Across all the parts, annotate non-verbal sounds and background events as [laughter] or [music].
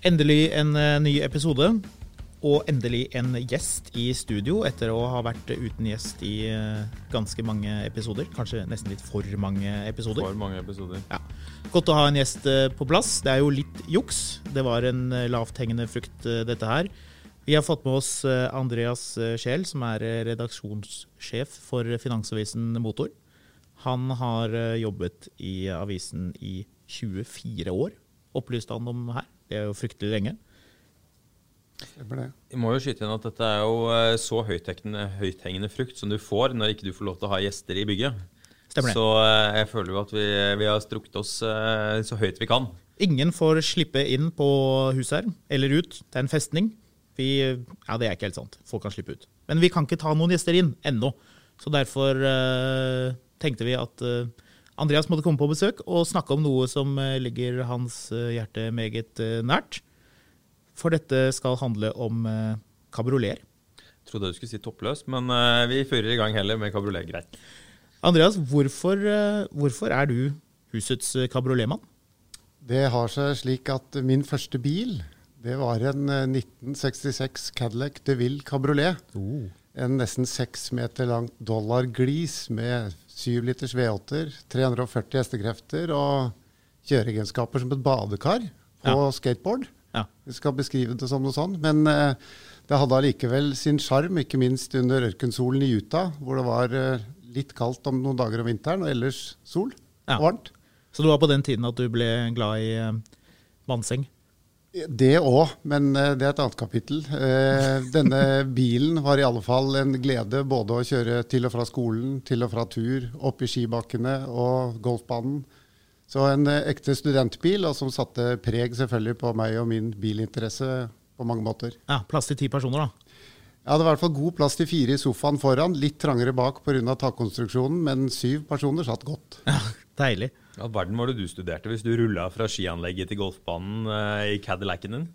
Endelig en eh, ny episode, og endelig en gjest i studio etter å ha vært uten gjest i eh, ganske mange episoder. Kanskje nesten litt for mange episoder. For mange episoder. Ja. Godt å ha en gjest eh, på plass. Det er jo litt juks. Det var en lavthengende frukt, dette her. Vi har fått med oss Andreas Scheel, som er redaksjonssjef for Finansavisen Motor. Han har jobbet i avisen i 24 år, opplyste han om her. Det er jo fryktelig lenge. Stemmer det. Vi må jo skyte inn at dette er jo eh, så høythengende, frukt som du får når ikke du får lov til å ha gjester i bygget. Stemmer det. Så eh, jeg føler jo at vi, vi har strukket oss eh, så høyt vi kan. Ingen får slippe inn på huset her, eller ut. Det er en festning. Vi, ja, det er ikke helt sant. Folk kan slippe ut. Men vi kan ikke ta noen gjester inn ennå. Så derfor uh, tenkte vi at eh, Andreas måtte komme på besøk og snakke om noe som eh, ligger hans eh, hjerte meget eh, nært. For dette skal handle om kabrioleter. Trodde du skulle si toppløs, men vi fyrer i gang heller med kabriolet. Greit. Andreas, hvorfor, hvorfor er du husets kabrioletmann? Det har seg slik at min første bil, det var en eh, 1966 Cadillac DeVille Cabriolet. En nesten seks meter langt dollarglis med syv liters V8-er, 340 hestekrefter og kjøreegenskaper som et badekar på Ja. skateboard. Ja. Vi skal beskrive det som noe sånt. Men eh, det hadde allikevel sin sjarm, ikke minst under ørkensolen i Utah, hvor det var eh, litt kaldt om noen dager om vinteren, og ellers sol Ja. og varmt. Så det var på den tiden at du ble glad i eh, vannseng? Det òg, men eh, det er et annet kapittel. Eh, Denne [laughs] bilen var i alle fall en glede både å kjøre til og fra skolen, til og fra tur, opp i skibakkene og golfbanen. Så en eh, ekte studentbil, og som satte preg selvfølgelig på meg og min bilinteresse på mange måter. Ja, Plass til ti personer, da. Jeg hadde i hvert fall god plass til fire i sofaen foran, litt trangere bak pga. takkonstruksjonen, men syv personer satt godt. Ja, Deilig. Hva ja, verden var det du studerte hvis du rulla fra skianlegget til golfbanen eh, i Cadillacen din?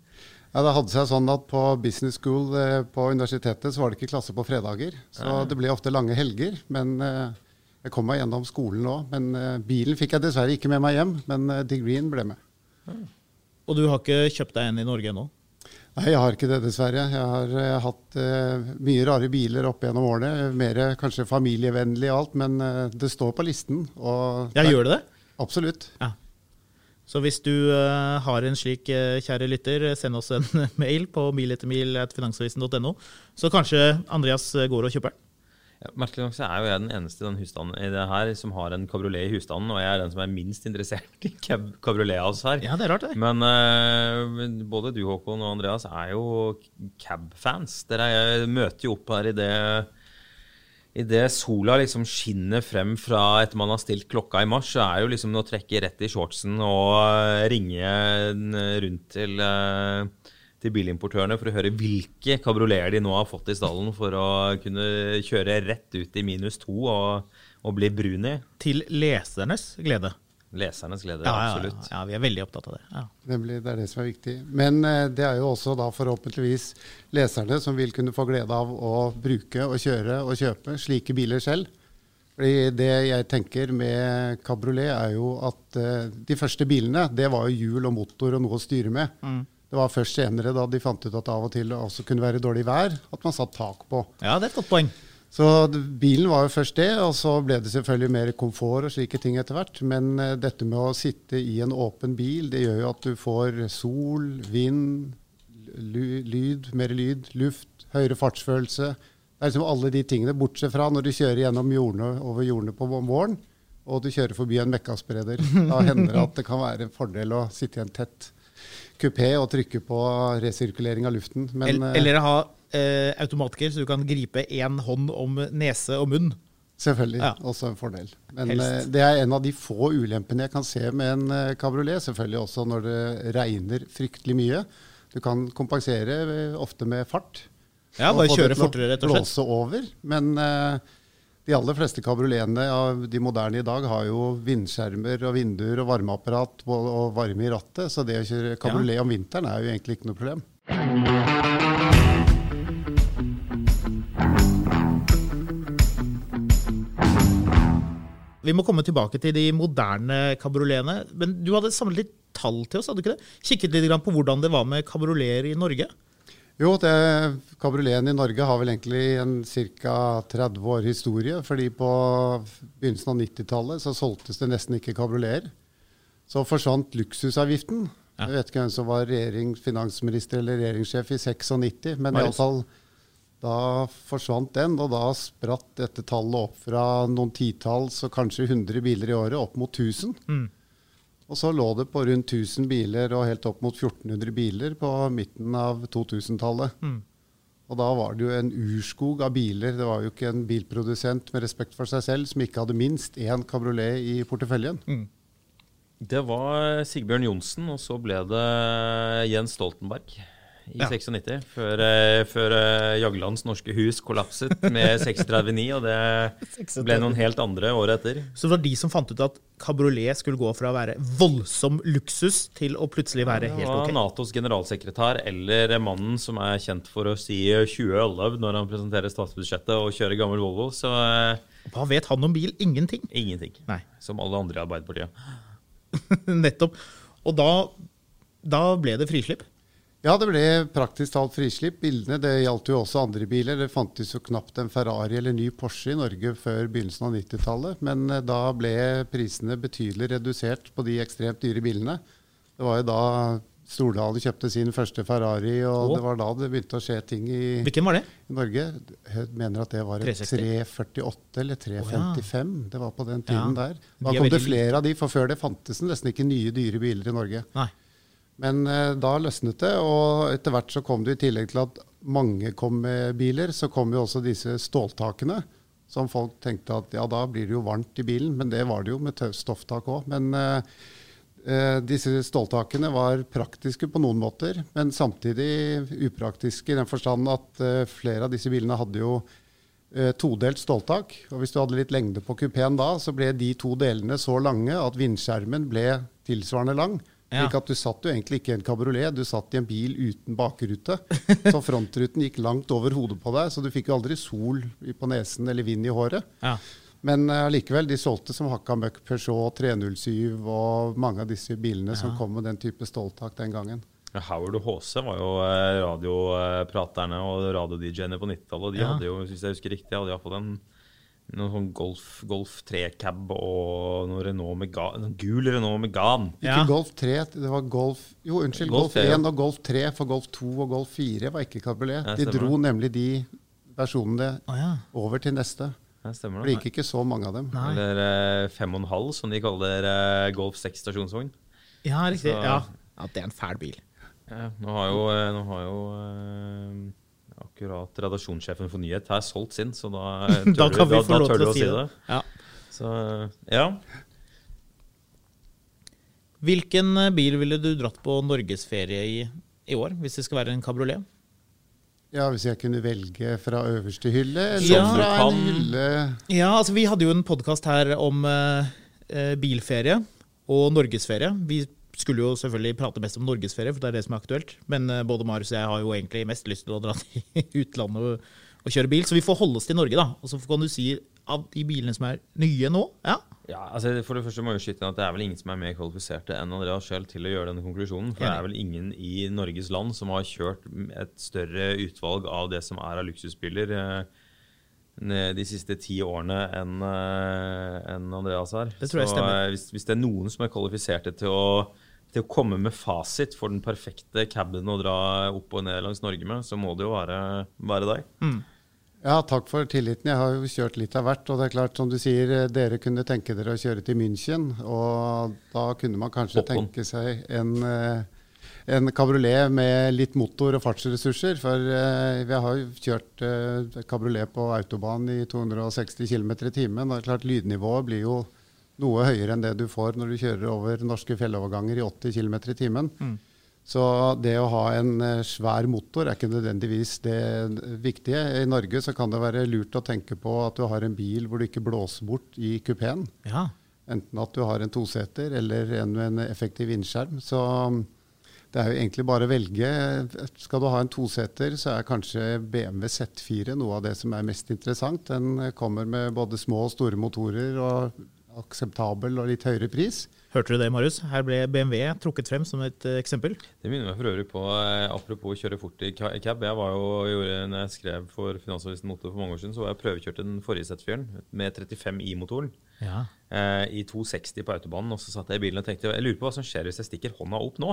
Ja, Det hadde seg sånn at på business school eh, på universitetet så var det ikke klasse på fredager. Så det ble ofte lange helger. Men eh, jeg kom meg gjennom skolen òg. Men eh, bilen fikk jeg dessverre ikke med meg hjem. Men eh, degreen ble med. Og du har ikke kjøpt deg en i Norge ennå? Nei, jeg har ikke det, dessverre. Jeg har eh, hatt eh, mye rare biler opp gjennom årene. Mer kanskje familievennlig og alt, men eh, det står på listen. Og Ja, gjør det det? Absolutt. Ja. Så hvis du uh, har en slik, kjære lytter, send oss en [laughs] mail på miletermil.finansavisen.no, så kanskje Andreas går og kjøper den. Ja, merkelig nok så er jo jeg den eneste i den husstanden i det her som har en kabriolet i husstanden, og jeg er den som er minst interessert i kabriolet av oss her. Ja, det er rart, det. Men uh, både du, Håkon, og Andreas er jo cab-fans. Dere er- møter jo opp her i det Idet sola liksom skinner frem fra etter man har stilt klokka i mars, så er jo liksom å trekke rett i shortsen og ringe eh, rundt til, eh, til bilimportørene for å høre hvilke kabrioleter de nå har fått i stallen for å kunne kjøre rett ut i minus to og, og bli brun i. Til lesernes glede. Lesernes glede, Ja, ja, absolutt. ja, vi er veldig opptatt av det. Ja. Nemlig, det er det som er viktig. Men eh, det er jo også da forhåpentligvis leserne som vil kunne få glede av å bruke og kjøre og kjøpe slike biler selv. Fordi Det jeg tenker med kabriolet, er jo at eh, de første bilene det var jo hjul og motor og noe å styre med. Det var først senere, da de fant ut at det av og til også kunne være dårlig vær, at man satt tak på. ja, det er et godt poeng. Så bilen var jo først det, og så ble det selvfølgelig mer komfort og slike ting etter hvert. Men eh, dette med å sitte i en åpen bil, det gjør jo at du får sol, vind, lyd, mer lyd, luft, høyere fartsfølelse. Det er liksom alle de tingene, bortsett fra når du kjører gjennom jordene, over jordene på våren, og du kjører forbi en mekkaspreder. Da hender det at det kan være en fordel å sitte i en tett kupé og trykke på resirkulering av luften. Men Eller, eh, eller ha eh, automatker, så du kan gripe én hånd om nese og munn. selvfølgelig Ja. også en fordel. Men Helst. eh, det er en av de få ulempene jeg kan se med en eh, kabriolet. Selvfølgelig også når det regner fryktelig mye. Du kan kompensere eh, ofte med fart. Ja, bare kjøre fortere, rett og slett. Blåse over. Men eh, de aller fleste kabrioletene av de moderne i dag har jo vindskjermer og vinduer og varmeapparat og, varme i rattet, så det å kjøre kabriolet om vinteren er jo egentlig ikke noe problem. Vi må komme tilbake til de moderne kabrioletene. Men du hadde samlet litt tall til oss, hadde du ikke det? Kikket litt på hvordan det var med kabrioleter i Norge? Jo, det, kabrioleten i Norge har vel egentlig en ca. 30 år historie. fordi på begynnelsen av 90-tallet så solgtes det nesten ikke kabrioleter. Så forsvant luksusavgiften. Ja. Jeg vet ikke hvem som var regjering, finansminister eller regjeringssjef i 96, men Marius. iallfall da forsvant den, og da spratt dette tallet opp fra noen titalls og kanskje 100 biler i året opp mot 1000. Mm. Og så lå det på rundt 1000 biler og helt opp mot 1400 biler på midten av 2000-tallet. Mm. Og da var det jo en urskog av biler. Det var jo ikke en bilprodusent med respekt for seg selv som ikke hadde minst én kabriolet i porteføljen. Det var Sigbjørn Johnsen, og så ble det Jens Stoltenberg i Ja. 96. Før, eh, før eh, Jaglands norske hus kollapset med [laughs] 639, og det ble noen helt andre året etter. Så det var de som fant ut at kabriolet skulle gå fra å være voldsom luksus til å plutselig være helt ok? Det var. Natos generalsekretær eller mannen som er kjent for å si 2011 når han presenterer statsbudsjettet og kjører gammel Volvo. Så eh, Hva vet han om bil? Ingenting. ingenting. Nei, Som alle andre i Arbeiderpartiet. [laughs] nettopp. Og da, da ble det frislipp. Ja, det ble praktisk talt frislipp. Bildene det gjaldt jo også andre biler. Det fantes jo knapt en Ferrari eller ny Porsche i Norge før begynnelsen av 90-tallet. Men eh, da ble prisene betydelig redusert på de ekstremt dyre bilene. Det var jo da Stordalen kjøpte sin første Ferrari, og oh. det var da det begynte å skje ting i, Hvilken var det? i Norge. Jeg mener at det var et 348 eller 355. Det var på den Ja. tiden der. Da de kom det flere flere av de, for før det fantes nesten ikke nye dyre biler i Norge. Nei. Men eh, da løsnet det, og etter hvert så kom det i tillegg til at mange kom med biler, så kom jo også disse ståltakene. Som folk tenkte at ja, da blir det jo varmt i bilen, men det var det jo med stofftak òg. Men eh, eh, disse ståltakene var praktiske på noen måter, men samtidig upraktiske i den forstand at eh, flere av disse bilene hadde jo eh, todelt ståltak. Og hvis du hadde litt lengde på kupeen da, så ble de to delene så lange at vindskjermen ble tilsvarende lang. Ja. Slik at du satt jo egentlig ikke i en kabriolet, du satt i en bil uten bakrute. [laughs] Så frontruten gikk langt over hodet på deg, så du fikk jo aldri sol på nesen eller vind i håret. Ja. Men allikevel, uh, de solgte som hakka møkk Peugeot 307 og mange av disse bilene som kom med den type ståltak den gangen. Ja, Howard og HC var jo eh, radiopraterne og radio-DJ-ene på 90-tallet. og De Ja. hadde jo, hvis jeg husker riktig, hadde iallfall en noen sånn Golf, Golf 3-cab og noen Renault Megane, noen gul Renault Megane. Ikke Golf 3, det var Golf Jo, unnskyld, Golf Golf, 1 ja. 1 og Golf 3, for Golf 2 og Golf 4 var ikke kabriolet. De dro nemlig de versjonene oh, ja. over til neste. Stemmer det gikk ikke så mange av dem. Nei. Eller eh, 5,5, som de kaller eh, Golf 6 stasjonsvogn. Ja, riktig. Så- Ja. ja, det er en fæl bil. Ja, nå har jo, eh, nå har jo eh, akkurat redaksjonssjefen for Nyhet her solgt sin, så da [laughs] tør, Da kan vi da, få da lov tør til du å si det. Ja. Så eh, ja. Hvilken eh, bil ville du dratt på norgesferie i i år, hvis det skal være en kabriolet? Ja, Hvis jeg kunne velge fra øverste hylle, eller Ja. fra en hylle Ja, altså vi hadde jo en podkast her om eh, eh, bilferie og norgesferie. Vi skulle jo selvfølgelig prate mest om norgesferie, for det er det som er aktuelt. Men eh, både Marius og jeg har jo egentlig mest lyst til å dra [laughs] til utlandet og, og kjøre bil. Så vi får holde oss til Norge, da. Og så kan du si av de bilene som er nye nå, ja. Ja, altså For det første må jeg jo skyte inn at det er vel ingen som er mer kvalifiserte enn Andreas selv til å gjøre denne konklusjonen. For det er vel ingen i Norges land som har kjørt et større utvalg av det som er av luksusbiler eh, de siste ti årene enn eh, Andreas har. Det tror jeg Så stemmer. hvis, hvis det er noen som er kvalifiserte til å, til å komme med fasit for den perfekte caben å dra opp og ned langs Norge med, så må det jo være, være deg. Ja, takk for tilliten. Jeg har jo kjørt litt av hvert. Og det er klart, som du sier, eh, dere kunne tenke dere å kjøre til München. Og da kunne man kanskje Hoppen. tenke seg en, eh, en kabriolet med litt motor og fartsressurser. For eh, vi har jo kjørt kabriolet på autobahn i 260 km i timen. Og Det er klart Lydnivået blir jo noe høyere enn det du får når du kjører over norske fjelloverganger i 80 km i timen. Så det å ha en eh, svær motor er ikke nødvendigvis det viktige. I Norge så kan det være lurt å tenke på at du har en bil hvor du ikke blåser bort i kupeen. Ja. Enten at du har en toseter eller en med en effektiv innskjerm. Så um, det er jo egentlig bare å velge. Skal du ha en toseter, så er kanskje BMW Z4 noe av det som er mest interessant. Den kommer med både små og store motorer og akseptabel og litt høyere pris. Hørte du det, Marius? Her ble BMW trukket frem som et eh, eksempel. Det minner meg for øvrig på, eh, apropos å kjøre fort i i cab. Jeg var jo, gjorde, når jeg skrev for Finansavisen Motor for mange år siden, så var jeg prøvekjørt den forrige Z4-en med 35 i-motoren Ja. eh, i 260 på autobanen. Og så satt jeg i bilen og tenkte jeg lurer på hva som skjer hvis jeg stikker hånda opp nå.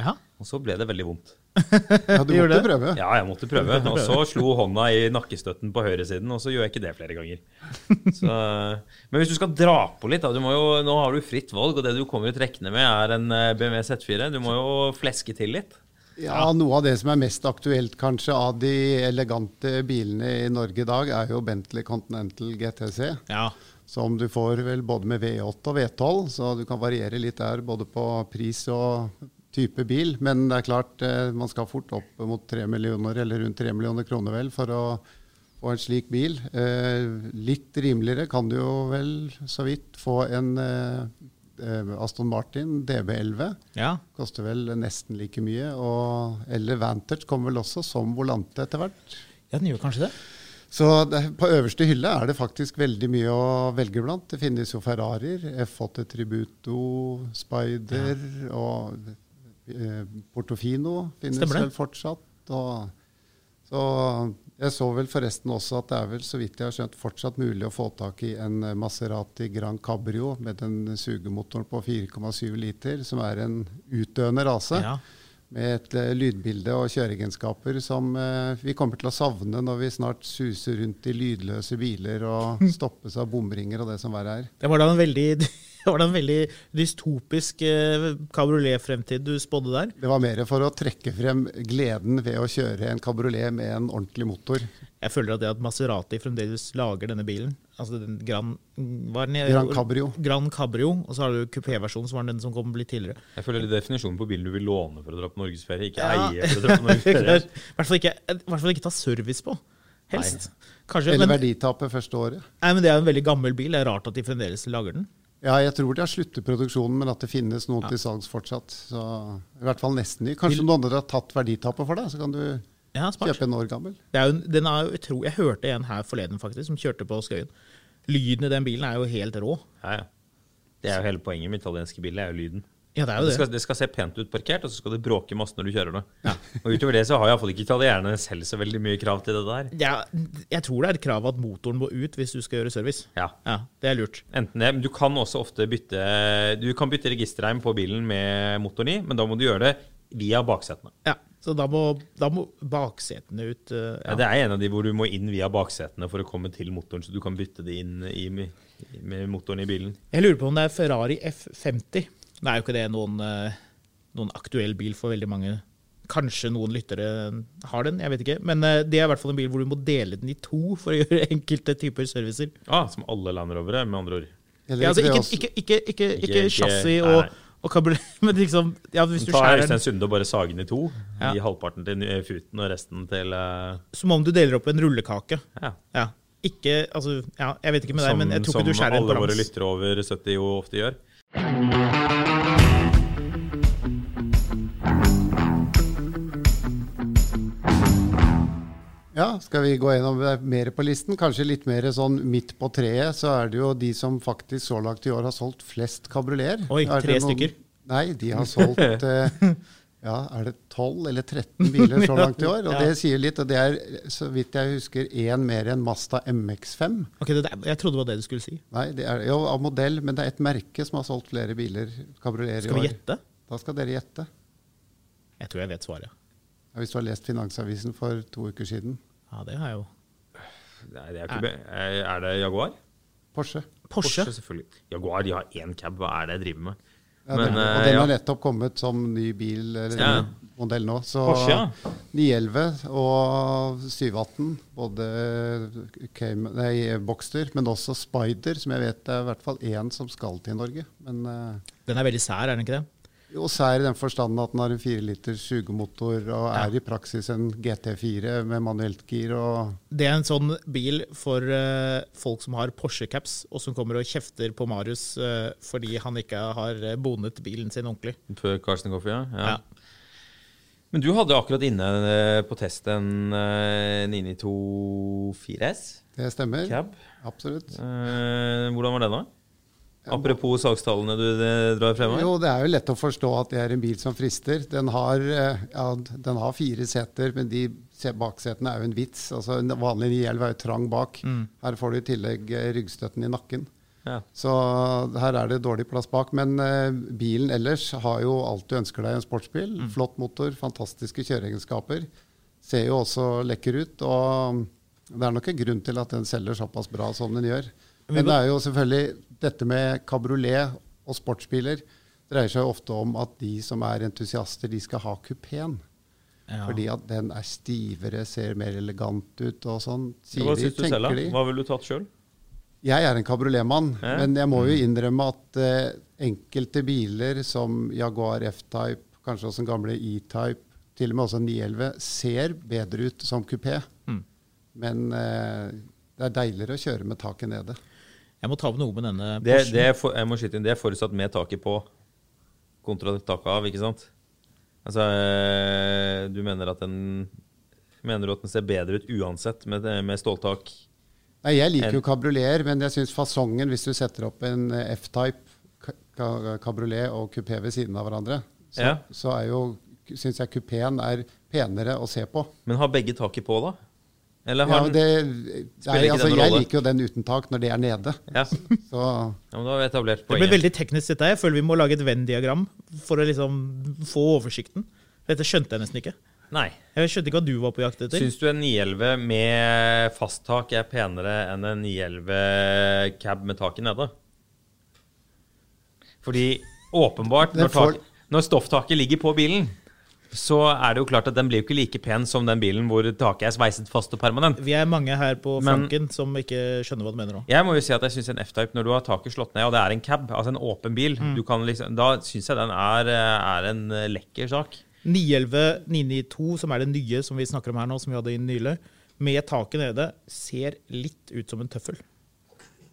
Ja. Og så ble det veldig vondt. [laughs] Ja, du måtte prøve. Ja, jeg måtte prøve. [laughs] Og så slo hånda i nakkestøtten på høyresiden, og så gjør jeg ikke det flere ganger. [laughs] Så, men hvis du skal dra på litt, da, du må jo, nå har du fritt valg, og det du kommer ut trekkende med, er en eh, BMW Z4. Du må jo fleske til litt. Ja, Noe av det som er mest aktuelt kanskje av de elegante bilene i Norge i dag, er jo Bentley Continental GTC. ja. Som du får vel både med V8 og V12, så du kan variere litt der både på pris og type bil. Men det er klart, eh, man skal fort opp mot 3 millioner, eller rundt 3 millioner kroner vel, for å få en slik bil. Eh, litt rimeligere kan du jo vel så vidt få en eh, Aston Martin DB11. ja. Koster vel nesten like mye. Og, eller Vantage kommer vel også som volante etter hvert. Ja, den gjør kanskje det. Så det, på øverste hylle er det faktisk veldig mye å velge blant. Det finnes jo Ferrarier, F8 Tributo, Spider og eh, Portofino finnes vel fortsatt. Og, så jeg så vel forresten også at det er vel, så vidt jeg har skjønt, fortsatt mulig å få tak i en eh, Maserati Grand Cabrio med den sugemotoren på 4,7 liter, som er en utdøende rase Ja. med et eh, lydbilde og kjøreegenskaper som eh, vi kommer til å savne når vi snart suser rundt i lydløse biler og [laughs] stoppes av bomringer og det som verre er. Det var da en veldig, det var da en veldig dystopisk eh, kabriolet-fremtid du spådde der. Det var mer for å trekke frem gleden ved å kjøre en kabriolet med en ordentlig motor. Jeg føler at det at Maserati fremdeles lager denne bilen, altså den Gran, hva er den, Gran Cabrio. Gran Cabrio, og så har du kupéversjonen, som var den som kom litt tidligere. Jeg føler det er definisjonen på bilen du vil låne for å dra på norgesferie, ikke Ja. eie for å dra på norgesferie. [laughs] I hvert fall ikke, hvert fall ikke ta service på. Helst. Kanskje, Eller men, verditapet første året. nei, men det er en veldig gammel bil. Det er rart at de fremdeles lager den. Ja, jeg tror de har sluttet produksjonen, men at det finnes noen til salgs fortsatt. Så I hvert fall nesten ny. Kanskje noen andre har tatt verditapet for deg, så kan du Ja, kjøpe en år gammel. Det er jo, den er jo utro, jeg hørte en her forleden faktisk, som kjørte på Skøyen. Lyden i den bilen er jo helt rå. Ja, ja. Det er jo hele poenget med italienske biler, er jo lyden. Ja, det Det det. skal, det skal se pent ut parkert, og så skal det bråke masse når du kjører det. [laughs] Og utover det så har iallfall ikke italienerne selv så veldig mye krav til det der. Ja, jeg tror det er et krav at motoren må ut hvis du skal gjøre service. Ja. Ja, Det er lurt. Enten det, men Du kan også ofte bytte Du kan bytte registerreim på bilen med motoren i, men da må du gjøre det via baksetene. Ja, Så da må, da må baksetene ut. eh, Ja. ja. Det er en av de hvor du må inn via baksetene for å komme til motoren, så du kan bytte det inn i, med motoren i bilen. Jeg lurer på om det er Ferrari F50. Nå er jo ikke det noen, eh, noen aktuell bil for veldig mange. Kanskje noen lyttere har den, jeg vet ikke. Men eh, det er i hvert fall en bil hvor du må dele den i to for å [laughs] gjøre enkelte typer servicer. Ah, som alle Land Rovere, med andre ord. Ja, altså, ikke det ikke, ikke, ikke, chassis og, og kabriolet, [laughs] men liksom ja, Hvis du Ta skjærer Øystein Sunde og bare sage den i to. Ja. Gi halvparten til Futen og resten til uh... Som om du deler opp en rullekake. ja. Ja. Ikke, altså, ja, jeg vet ikke med deg, men jeg tror ikke du skjærer den alle våre lyttere over 70 jo ofte gjør. Ja, skal vi gå gjennom mer på listen? Kanskje litt mer sånn midt på treet, så er det jo de som faktisk så langt i år har solgt flest kabrioleter. Oi, tre noen- stykker. Nei, de har solgt [laughs] eh, ja, er det 12 eller 13 biler så [laughs] langt i år? Og Ja. det sier litt. Og det er, så vidt jeg husker, én mer enn Mazda MX5. Ok, det, der- jeg trodde det var det du skulle si. Nei, det er jo av modell, men det er et merke som har solgt flere biler, kabrioleter, i Skal vi gjette? Da skal dere gjette. Jeg tror jeg vet svaret. Ja, Hvis du har lest Finansavisen for to uker siden. Ja, det har jeg jo. Nei, det er, ikke, er er det Jaguar? Porsche. Porsche. selvfølgelig. Jaguar de har én cab. Hva er det jeg driver med? Ja, Men, det, eh, og den ja. har nettopp kommet som ny bil, eller Ja. ny modell nå. Så Porsche, ja. 911 og 718, både came, nei, Boxster, men også Spider, som jeg vet det er i hvert fall én som skal til Norge. Men eh, Den er veldig sær, er den ikke det? Jo sær i den forstand at den har en 4 liters sugemotor og er i praksis en GT4 med manuelt gir. og Det er en sånn bil for uh, folk som har Porsche-caps, og som kommer og kjefter på Marius uh, fordi han ikke har eh, bonet bilen sin ordentlig. Før Carsten Coffey, ja. ja. Ja. Men du hadde akkurat inne på test en eh, 992 4S Det stemmer. cab. Absolutt. Eh, hvordan var det da? Apropos sakstallene du drar frem her. Jo, det er jo lett å forstå at det er en bil som frister. Den har, eh, ja, den har fire seter, men de baksetene er jo en vits. Altså, en vanlig 911 er jo trang bak. Her får du i tillegg eh, ryggstøtten i nakken. Ja. Så her er det dårlig plass bak. Men eh, bilen ellers har jo alt du ønsker deg i en sportsbil. Flott motor, fantastiske kjøreegenskaper. Ser jo også lekker ut. Og det er nok en grunn til at den selger såpass bra som den gjør. Men det er jo selvfølgelig dette med kabriolet og sportsbiler dreier seg jo ofte om at de som er entusiaster, de skal ha kupeen. Ja. Fordi at den er stivere, ser mer elegant ut og sånn. Sier Hva de, syns du selv, da? Hva ville du tatt sjøl? Jeg er en kabrioletmann, eh? men jeg må jo innrømme at eh, enkelte biler som Jaguar F-Type, kanskje også den gamle E-Type, til og med også 911, ser bedre ut som kupé. Mm. Men eh, det er deiligere å kjøre med taket nede. Jeg må ta med noe med denne Det, Porschen. det, er for, jeg må skyte inn, det er forutsatt med taket på kontra taket av, ikke sant? Altså, eh, du mener at den Mener du at den ser bedre ut uansett med, med ståltak? Nei, jeg liker jo kabrioleter, men jeg syns fasongen, hvis du setter opp en eh, F-Type ka- ka- kabriolet og kupé ved siden av hverandre, så, Ja. så er jo syns jeg kupeen er penere å se på. Men har begge taket på, da? Eller har ja, det, nei, altså, jeg rolle? liker jo den uten tak når det er nede. ja. [laughs] Så ja, men da har vi etablert Det blir veldig teknisk, dette. Jeg føler vi må lage et Venn-diagram for å liksom få oversikten. Dette skjønte jeg nesten ikke. Nei. Jeg skjønte ikke hva du var på jakt etter. Syns du en 911 med fast tak er penere enn en 911 cab med taket nede? Fordi åpenbart, når, tak, når stofftaket ligger på bilen, så er det jo klart at den blir jo ikke like pen som den bilen hvor taket er sveiset fast og permanent. Vi er mange her på Men- flanken som ikke skjønner hva du mener nå. Jeg må jo si at jeg syns en F-Type, når du har taket slått ned, og det er en cab, altså en åpen bil, Mm. du kan liksom, da syns jeg den er, er en lekker sak. 911 992, som er det nye som vi snakker om her nå, som vi hadde inn nylig, med taket nede, ser litt ut som en tøffel.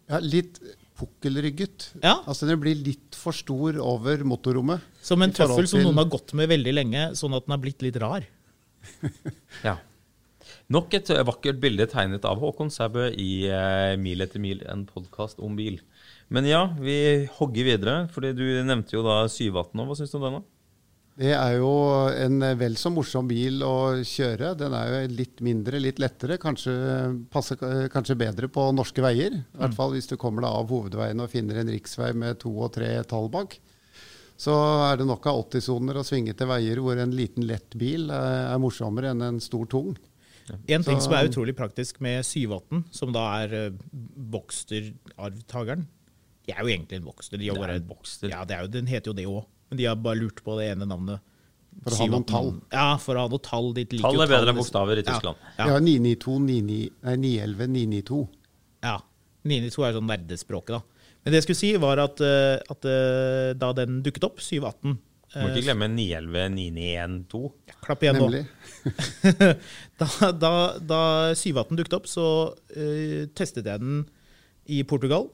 ja, litt pukkelrygget. Ja. Altså Den blir litt for stor over motorrommet. Som en tøffel som noen har gått med veldig lenge, sånn at den har blitt litt rar. [laughs] Ja. Nok et vakkert bilde tegnet av Håkon Sæbø i eh, Mil etter mil, en podkast om bil. Men ja, vi hogger videre, fordi du nevnte jo da 718 nå. Hva syns du om den, da? Det er jo en vel så morsom bil å kjøre. Den er jo litt mindre, litt lettere. Kanskje passer eh, kanskje bedre på norske veier. I hvert fall hvis du kommer deg av hovedveien og finner en riksvei med to og tre tall bak. Så er det nok av 80-soner å svinge til veier hvor en liten lett bil eh, er morsommere enn en stor tung. En ting Så- som er utrolig praktisk med 718, som da er uh, Boxster-arvtakeren De er jo egentlig en Boxter. De Det er en Boxter. Ja, det er jo, den heter jo det òg, men de har bare lurt på det ene navnet. For å ha noen tall. Ja, for å ha noen tall. Ditt Tall er bedre enn bokstaver i Tyskland. Ja, ja. ja, 992, 99, nei, 911, 992. ja. 992 er sånn nerdespråket, da. Men det jeg skulle si, var at, eh, at eh, da den dukket opp, 718 Må eh, ikke glemme 911 9912. Klapp igjen nå. Nemlig. [laughs] da, da, da 718 dukket opp, så uh, testet jeg den i Portugal.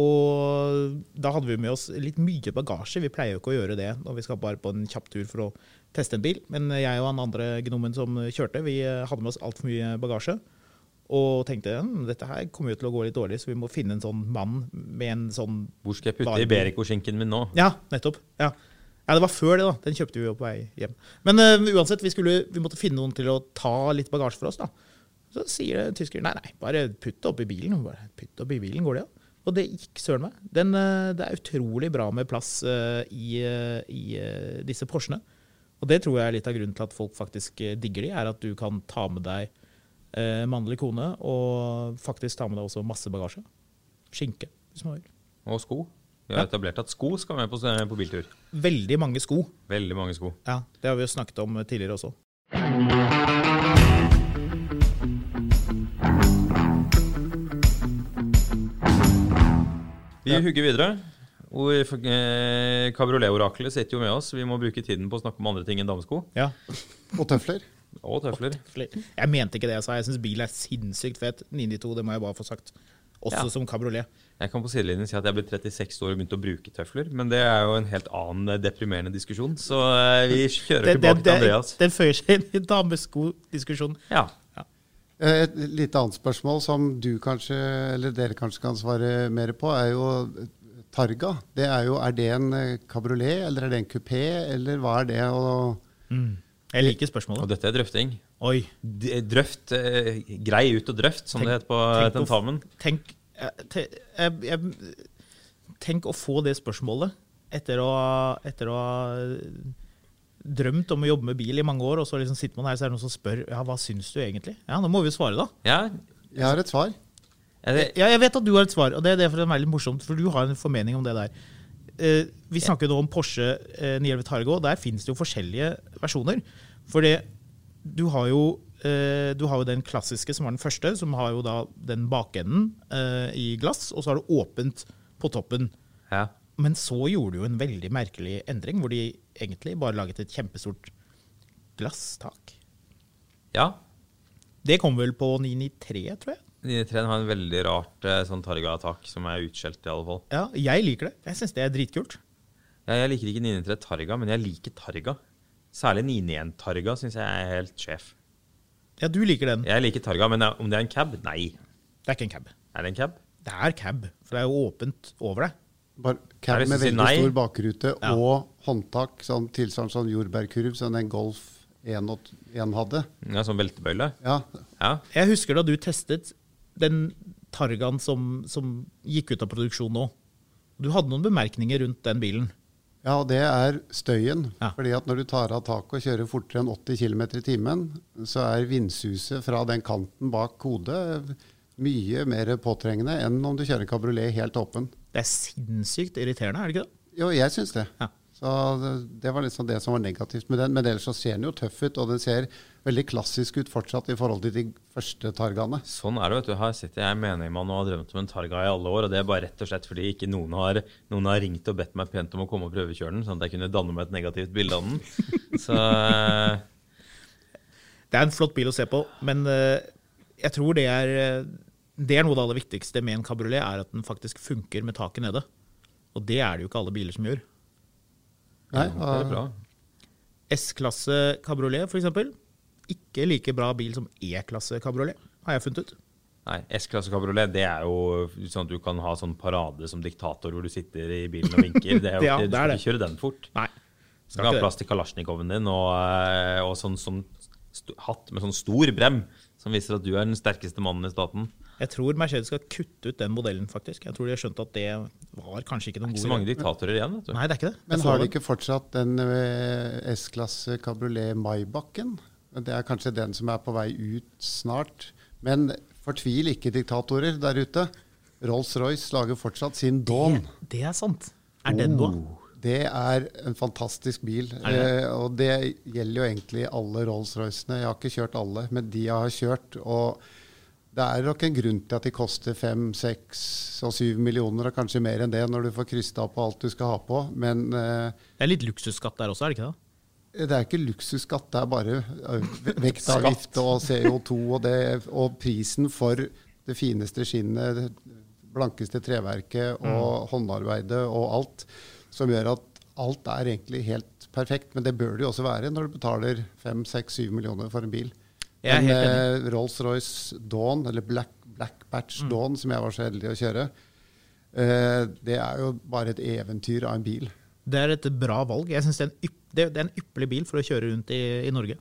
Og da hadde vi med oss litt mye bagasje. Vi pleier jo ikke å gjøre det når vi skal bare på en kjapp tur for å teste en bil. Men jeg og han andre gnomen som kjørte, vi hadde med oss altfor mye bagasje. Og tenkte hm, dette her kommer jo til å gå litt dårlig, så vi må finne en sånn mann med en sånn Hvor skal jeg putte Iberico-skinken min nå? Ja, nettopp. Ja. ja, det var før det, da. Den kjøpte vi jo på vei hjem. Men uh, uansett, vi, skulle, vi måtte finne noen til å ta litt bagasje for oss. da. Så sier tyskeren nei, nei, bare putt det oppi bilen. Bare, putt det oppi bilen, går det, ja? Og det gikk søren meg. Den, eh, det er utrolig bra med plass eh, i, eh, i disse Porschene. Og det tror jeg er litt av grunnen til at folk faktisk digger de, er at du kan ta med deg mannlig kone, og faktisk ta med deg også masse bagasje. Skinke, hvis man vil. Og sko? Vi har etablert at sko skal med på, på biltur. Veldig mange sko. Veldig mange sko. Ja, Det har vi jo snakket om tidligere også. Vi hugger videre. Og eh, Kabriolet-oraklet sitter jo med oss. Vi må bruke tiden på å snakke om andre ting enn damesko. Ja, Og tøfler. Og tøfler. Jeg mente ikke det jeg sa. Jeg syns bil er sinnssykt fet. 992, det må jeg bare få sagt. Også Ja. som kabriolet. Jeg kan på sidelinjen si at jeg ble blitt 36 år og begynt å bruke tøfler, men det er jo en helt annen eh, deprimerende diskusjon, så eh, vi kjører Det, det, det, til det, Andreas. den føyer seg inn i dameskodiskusjonen. Ja. Eh, Et litt annet spørsmål som du kanskje, eller dere kanskje kan svare mer på, er jo Targa. Det er jo, er det en eh, kabriolet, eller er det en kupé, eller hva er det? Mm. Jeg liker spørsmålet. Og dette er drøfting. Oi. Drøft, eh, grei ut og drøft, som Tenk- det heter på tenk tentamen. Tenk, te, jeg, jeg, tenk å få det spørsmålet etter å, etter å drømt om å jobbe med bil i mange år, og så liksom sitter man her så er det noen som spør ja, hva syns du egentlig? Ja, nå må vi jo svare, da. Ja, jeg har et svar. det, Ja, jeg vet at du har et svar, og det er derfor det er veldig morsomt, for du har en formening om det der. Eh, vi snakker nå om Porsche eh, 911 Targo, og der finnes det jo forskjellige versjoner. For det, du har jo eh, du har jo den klassiske som var den første, som har jo da den bakenden eh, i glass, og så har du åpent på toppen. ja. Men så gjorde du jo en veldig merkelig endring, hvor de egentlig bare laget et kjempestort glasstak. ja. Det kom vel på 993, tror jeg. 993 har en veldig rart eh, sånn Targa-tak som er utskjelt, i alle fall. Ja, jeg liker det. Jeg syns det er dritkult. Ja, jeg liker ikke 993 Targa, men jeg liker Targa. Særlig 991 Targa syns jeg er helt sjef. Ja, du liker den. Jeg liker Targa, men om det er en cab? Nei. Det er ikke en cab. Er det en cab? Det er cab, for det er jo åpent over deg. Bare cab med veldig nei? stor bakrute Ja. og håndtak, sånn tilsvarende sånn jordbærkurv som den Golf 1 1 hadde. Ja, sånn veltebøyle? Ja, Ja. Jeg husker da du testet den Targaen som, som gikk ut av produksjon nå. Du hadde noen bemerkninger rundt den bilen. Ja, og det er støyen. Ja. Fordi at når du tar av taket og kjører fortere enn 80 km i timen, så er vindsuset fra den kanten bak hodet mye mer påtrengende enn om du kjører kabriolet helt åpen. Det er sinnssykt irriterende, er det ikke det? Jo, jeg syns det. Ja. Så det, det var liksom det som var negativt med den. Men ellers så ser den jo tøff ut, og den ser veldig klassisk ut fortsatt i forhold til de første Targaene. Sånn er det, vet du. Her sitter jeg menigmann og har drømt om en Targa i alle år, og det er bare rett og slett fordi ikke noen har, noen har ringt og bedt meg pent om å komme og prøvekjøre den, sånn at jeg kunne danne meg et negativt bilde av den. [laughs] Så eh, Det er en flott bil å se på, men eh, jeg tror det er, eh, det er noe av det aller viktigste med en kabriolet, er at den faktisk funker med taket nede. Og det er det jo ikke alle biler som gjør. Nei, det er bra. S-klasse kabriolet, f.eks. Ikke like bra bil som E-klasse kabriolet, har jeg funnet ut. Nei, S-klasse kabriolet, det er jo sånn at du kan ha sånn parade som diktator hvor du sitter i bilen og vinker. Det er jo [laughs] Ja, ikke, du skal ikke kjøre den fort. Nei. Du skal ha plass til kalasjnikoven din og, eh, og sånn, sånn st hatt med sånn stor brem som viser at du er den sterkeste mannen i staten. Jeg tror Mercedes skal kutte ut den modellen, faktisk. Jeg tror de har skjønt at det var kanskje ikke noen Ikke god så mange diktatorer igjen, vet du. Nei, det er ikke det. Men Jeg har de ikke fortsatt den eh, S-klasse kabriolet Maybakken? Det er kanskje den som er på vei ut snart. Men fortvil ikke, diktatorer der ute. Rolls-Royce lager fortsatt sin Dawn. Det er sant. Er den noe? Det er en fantastisk bil. Det? Eh, og det gjelder jo egentlig alle Rolls-Roycene. Jeg har ikke kjørt alle, men de jeg har kjørt. Og det er nok en grunn til at de koster fem, seks og syv millioner, og kanskje mer enn det når du får krysta på alt du skal ha på. Men eh, Det er litt luksusskatt der også, er det ikke det? det er ikke luksusskatt, det er bare [laughs] vektavgift og CO2 og, det, og prisen for det fineste skinnet, det blankeste treverket og håndarbeidet og alt, som gjør at alt er egentlig helt perfekt. Men det bør det jo også være når du betaler 5-6-7 millioner for en bil. Jeg er Men eh, Rolls-Royce Dawn, eller Black, Black Batch Dawn, som jeg var så heldig å kjøre, eh, det er jo bare et eventyr av en bil. Det er et bra valg. Jeg synes det, er en ypp, det, det er en ypperlig bil for å kjøre rundt i, i Norge.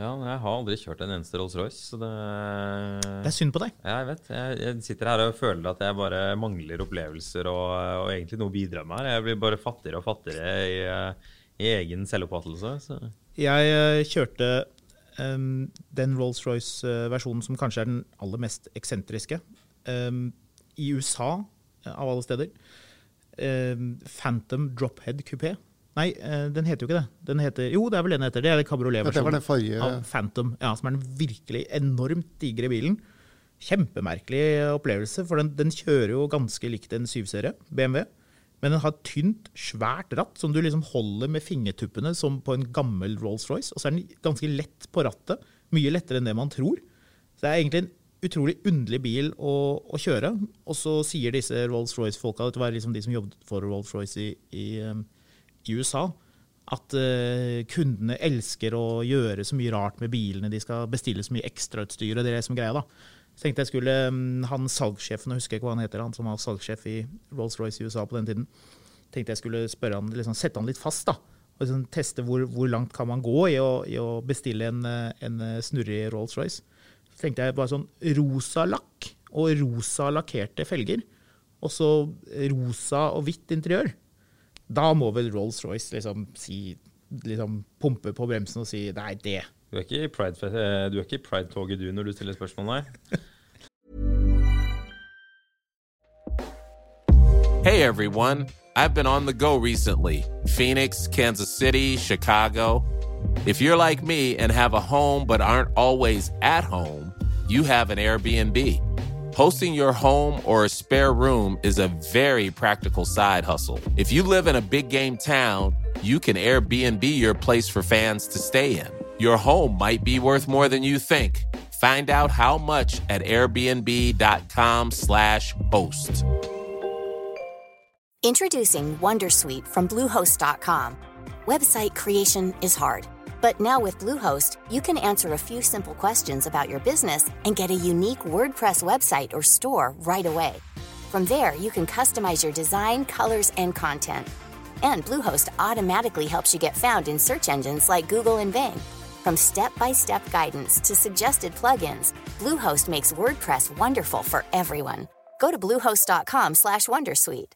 Ja, men jeg har aldri kjørt en eneste Rolls-Royce, så det Det er synd på deg. Ja, jeg vet. Jeg, jeg sitter her og føler at jeg bare mangler opplevelser og, og egentlig noe å bidra med her. Jeg blir bare fattigere og fattigere i, eh, i egen selvoppfattelse. Jeg eh, kjørte em, den Rolls-Royce-versjonen som kanskje er den aller mest eksentriske, Um, i USA, eh, av alle steder. Um, Phantom Drophead Coupé. Nei, uh, den heter jo ikke det. Den heter, jo, det er vel den heter. Det er kabrioletversjonen ja, forrige av Phantom. Ja, som er den virkelig enormt digre bilen. Kjempemerkelig opplevelse, for den, den kjører jo ganske likt en 7-serie BMW. Men den har et tynt, svært ratt som du liksom holder med fingertuppene som på en gammel Rolls-Royce. Og så er den ganske lett på rattet. Mye lettere enn det man tror. Så det er egentlig en utrolig underlig bil å, å kjøre. Og så sier disse Rolls-Royce-folka, det var liksom de som jobbet for Rolls-Royce i, i, um, i USA, at uh, kundene elsker å gjøre så mye rart med bilene. De skal bestille så mye ekstrautstyr, og det er det som er greia. da. Så tenkte jeg skulle, um, Han salgssjefen, jeg husker ikke hva han heter, han som var salgssjef i Rolls-Royce i USA på den tiden, tenkte jeg skulle spørre han, liksom, sette han litt fast. da, og liksom Teste hvor, hvor langt kan man gå i å, i å bestille en, eh, en eh, snurrig Rolls-Royce. Så tenkte jeg bare sånn rosa lakk og rosa lakkerte felger. Og så rosa og hvitt interiør. Da må vel Rolls-Royce liksom si liksom pumpe på bremsen og si nei, det. Du er ikke i Pride- eh, er du når du stiller spørsmål, nei? [laughs] Hey everyone, I've been on the go recently Phoenix, Kansas City, Chicago. If you're like me and have a home but aren't always at home, you have an Airbnb. Hosting your home or a spare room is a very practical side hustle. If you live in a big game town, you can Airbnb your place for fans to stay in. Your home might be worth more than you think. Find out how much at airbnb.com/slash host. Introducing Wondersuite from Bluehost.com. Website creation is hard, but now with Bluehost, you can answer a few simple questions about your business and get a unique WordPress website or store right away. From there, you can customize your design, colors, and content. And Bluehost automatically helps you get found in search engines like Google and Bing. From step-by-step guidance to suggested plugins, Bluehost makes WordPress wonderful for everyone. Go to bluehost.com/wondersuite.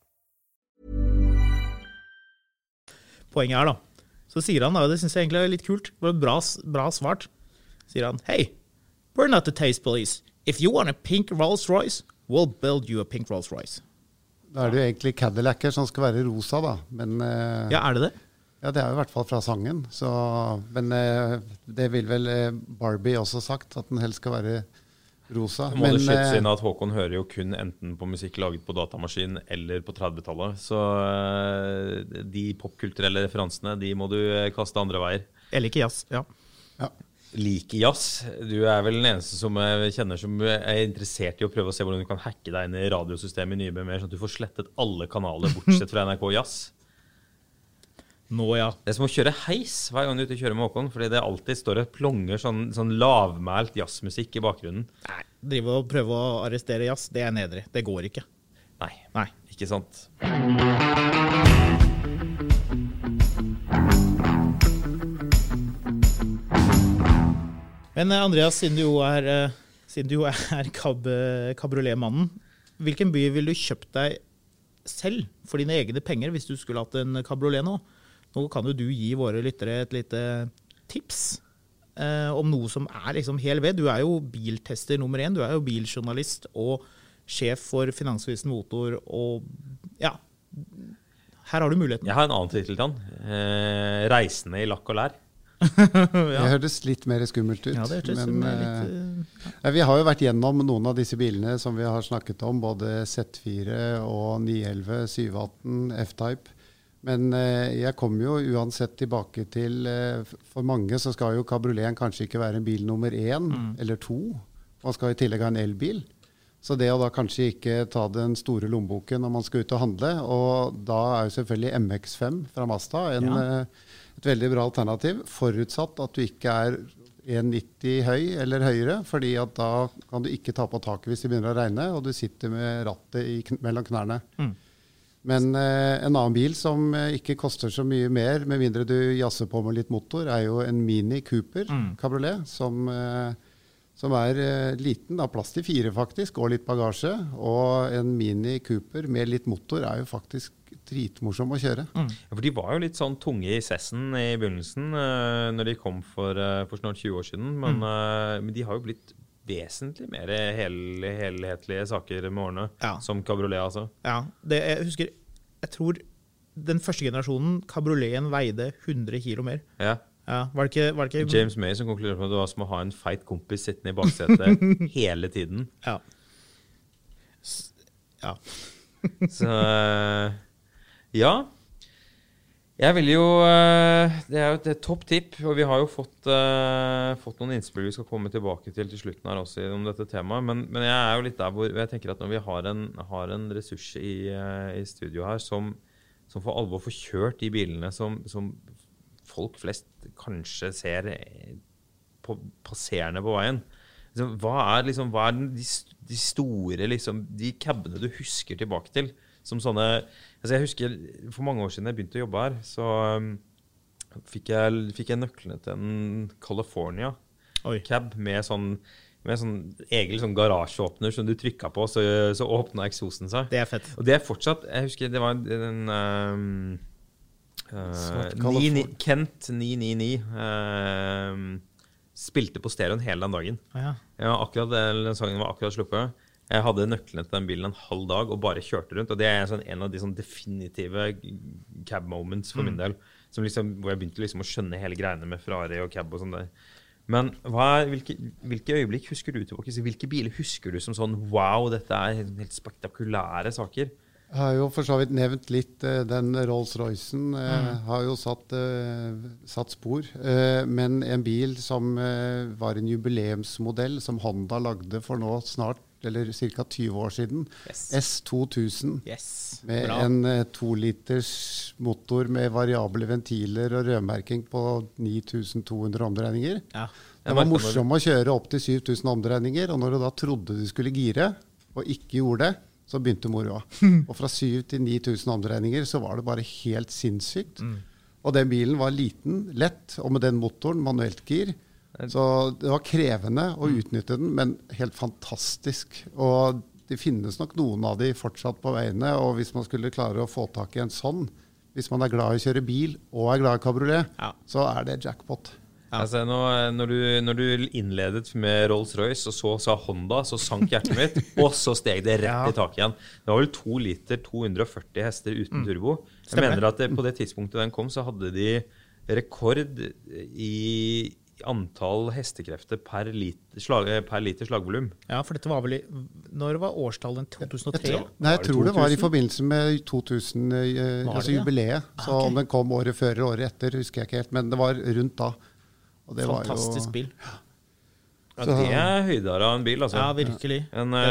Poenget er, da. Så sier han, da, og det syns jeg egentlig er litt kult, det var bra, bra svart, sier han Hey, we're not the taste police. If you want a pink Rolls-Royce, we'll build you a pink Rolls-Royce. Da er det jo egentlig Cadillacer som skal være rosa, da. Men uh... Ja, er det det? Ja, det er jo i hvert fall fra sangen. Så, men eh, det vil vel eh, Barbie også sagt, at den helst skal være rosa. Må det Men, skytes eh, inn at Håkon hører jo kun enten på musikk laget på datamaskin eller på 30-tallet. Så de popkulturelle referansene de må du kaste andre veier. Jeg liker jazz, ja. ja. Liker jazz. Du er vel den eneste som jeg kjenner som er interessert i å prøve å se hvordan du kan hacke deg inn i radiosystemet i nye BMR, sånn at du får slettet alle kanaler bortsett fra NRK Jazz. Nå, ja. Det er som å kjøre heis hver gang du er ute og kjører med Håkon, fordi det alltid står og plonger sånn, sånn lavmælt jazzmusikk i bakgrunnen. Nei, drive og prøve å arrestere jazz, det er nedrig. Det går ikke. Nei, Nei. ikke sant. Men eh, Andreas, siden du jo er, eh, siden du er kab, kabrioletmannen, hvilken by ville du kjøpt deg selv for dine egne penger hvis du skulle hatt en kabriolet nå? Nå kan jo du gi våre lyttere et lite tips eh, om noe som er liksom hel ved. Du er jo biltester nummer én. Du er jo biljournalist og sjef for Finansvisen Motor og ja. Her har du muligheten. Jeg har en annen tittel til han. Eh, 'Reisende i lakk og lær'. [laughs] Det hørtes litt mer skummelt ut. Ja, det men, litt eh, ja, vi har jo vært gjennom noen av disse bilene som vi har snakket om, både Z4 og 911, 718, F-Type. Men eh, jeg kommer jo uansett tilbake til eh, For mange så skal jo kabrioleten kanskje ikke være en bil nummer én eller to. Man skal i tillegg ha en elbil. Så det å da kanskje ikke ta den store lommeboken når man skal ut og handle, og da er jo selvfølgelig MX5 fra Mazda en, Ja. eh, et veldig bra alternativ, forutsatt at du ikke er 1,90 høy eller høyere, fordi at da kan du ikke ta på taket hvis det begynner å regne, og du sitter med rattet i, mellom knærne. Men eh, en annen bil som eh, ikke koster så mye mer, med mindre du jazzer på med litt motor, er jo en Mini Cooper kabriolet, som, eh, som er eh, liten. Har plass til fire, faktisk, og litt bagasje. Og en Mini Cooper med litt motor er jo faktisk dritmorsom å kjøre. Ja, for De var jo litt sånn tunge i sessen i begynnelsen, eh, når de kom for, eh, for snart 20 år siden. Men, eh, men de har jo blitt vesentlig mer hel, helhetlige saker med årene. Ja. Som kabriolet, altså. Ja, det, jeg husker Jeg tror den første generasjonen, kabrioleten, veide 100 kilo mer. Ja. Ja, var det ikke, var det ikke James May som konkluderte med at det var som å ha en feit kompis sittende i baksetet [laughs] hele tiden. Ja. S- ja. Så [laughs] ja. Jeg vil jo eh, Det er jo et, topp tipp, og vi har jo fått, uh, fått noen innspill vi skal komme tilbake til til slutten her også om dette temaet. Men, men jeg er jo litt der hvor jeg tenker at når vi har en, har en ressurs i, eh, i studio her som, som for alvor får kjørt de bilene som, som folk flest kanskje ser på, passerende på veien liksom, hva, er, liksom, hva er de, de store liksom, De cabene du husker tilbake til? Som sånne altså jeg husker For mange år siden jeg begynte å jobbe her, så um, fikk, jeg, fikk jeg nøklene til en California Oi. cab med sånn med sånn egen sånn garasjeåpner som du trykka på, så, så åpna eksosen seg. Det er fett. Og det er fortsatt Jeg husker det var en, en um, uh, Svart ni- Californ- ni- Kent 999 uh, spilte på stereoen hele den dagen. Ja, ja. Ja, akkurat Den sangen var akkurat sluppet. Jeg hadde nøklene til den bilen en halv dag og bare kjørte rundt. Og det er sånn, en av de sånn definitive cab moments for min del. Som liksom, hvor jeg begynte liksom å skjønne hele greiene med Ferrari og cab og sånn der. Men er, hvilke, hvilke øyeblikk husker du tilbake? Hvilke biler husker du som sånn wow, dette er helt helt spektakulære saker? Jeg har jo for så vidt nevnt litt eh, den Rolls-Roycen. eh, Mm. Har jo satt, eh, satt spor. Men en bil som var en jubileumsmodell som Honda lagde for nå snart, eller ca. 20 år siden, Yes. S2000. Yes. Med Bra. en eh, toliters motor med variable ventiler og rødmerking på 9200 omdreininger. Ja. Det var morsomt å kjøre opp til 7000 omdreininger, og når du da trodde du skulle gire, og ikke gjorde det, så begynte moroa. [laughs] Og fra 7000 til 9000 omdreininger så var det bare helt sinnssykt. Og den bilen var liten, lett, og med den motoren, manuelt gir. Så det var krevende å utnytte den, men helt fantastisk. Og det finnes nok noen av de fortsatt på veiene, og hvis man skulle klare å få tak i en sånn, hvis man er glad i å kjøre bil og er glad i kabriolet, Ja. så er det jackpot. Altså, nå, når, du, når du innledet med Rolls-Royce og så sa Honda, så sank hjertet mitt, [laughs] og så steg det rett Ja. i taket igjen. Det var vel 2 liter 240 hester uten turbo. Jeg Stemmer. mener at det, på det tidspunktet den kom, så hadde de rekord i antall hestekrefter per liter, slag, per liter slagvolum. ja, for dette var vel i Når var årstallet? 2003? Nei, jeg Var det tror det var i forbindelse med 2000, eh, altså det, jubileet. Så Ah, ok. om den kom året før eller året etter, husker jeg ikke helt. Men det var rundt da. Og det Fantastisk var jo, bil. Ja, det er høyder av en bil, altså. Ja, virkelig. En, eh,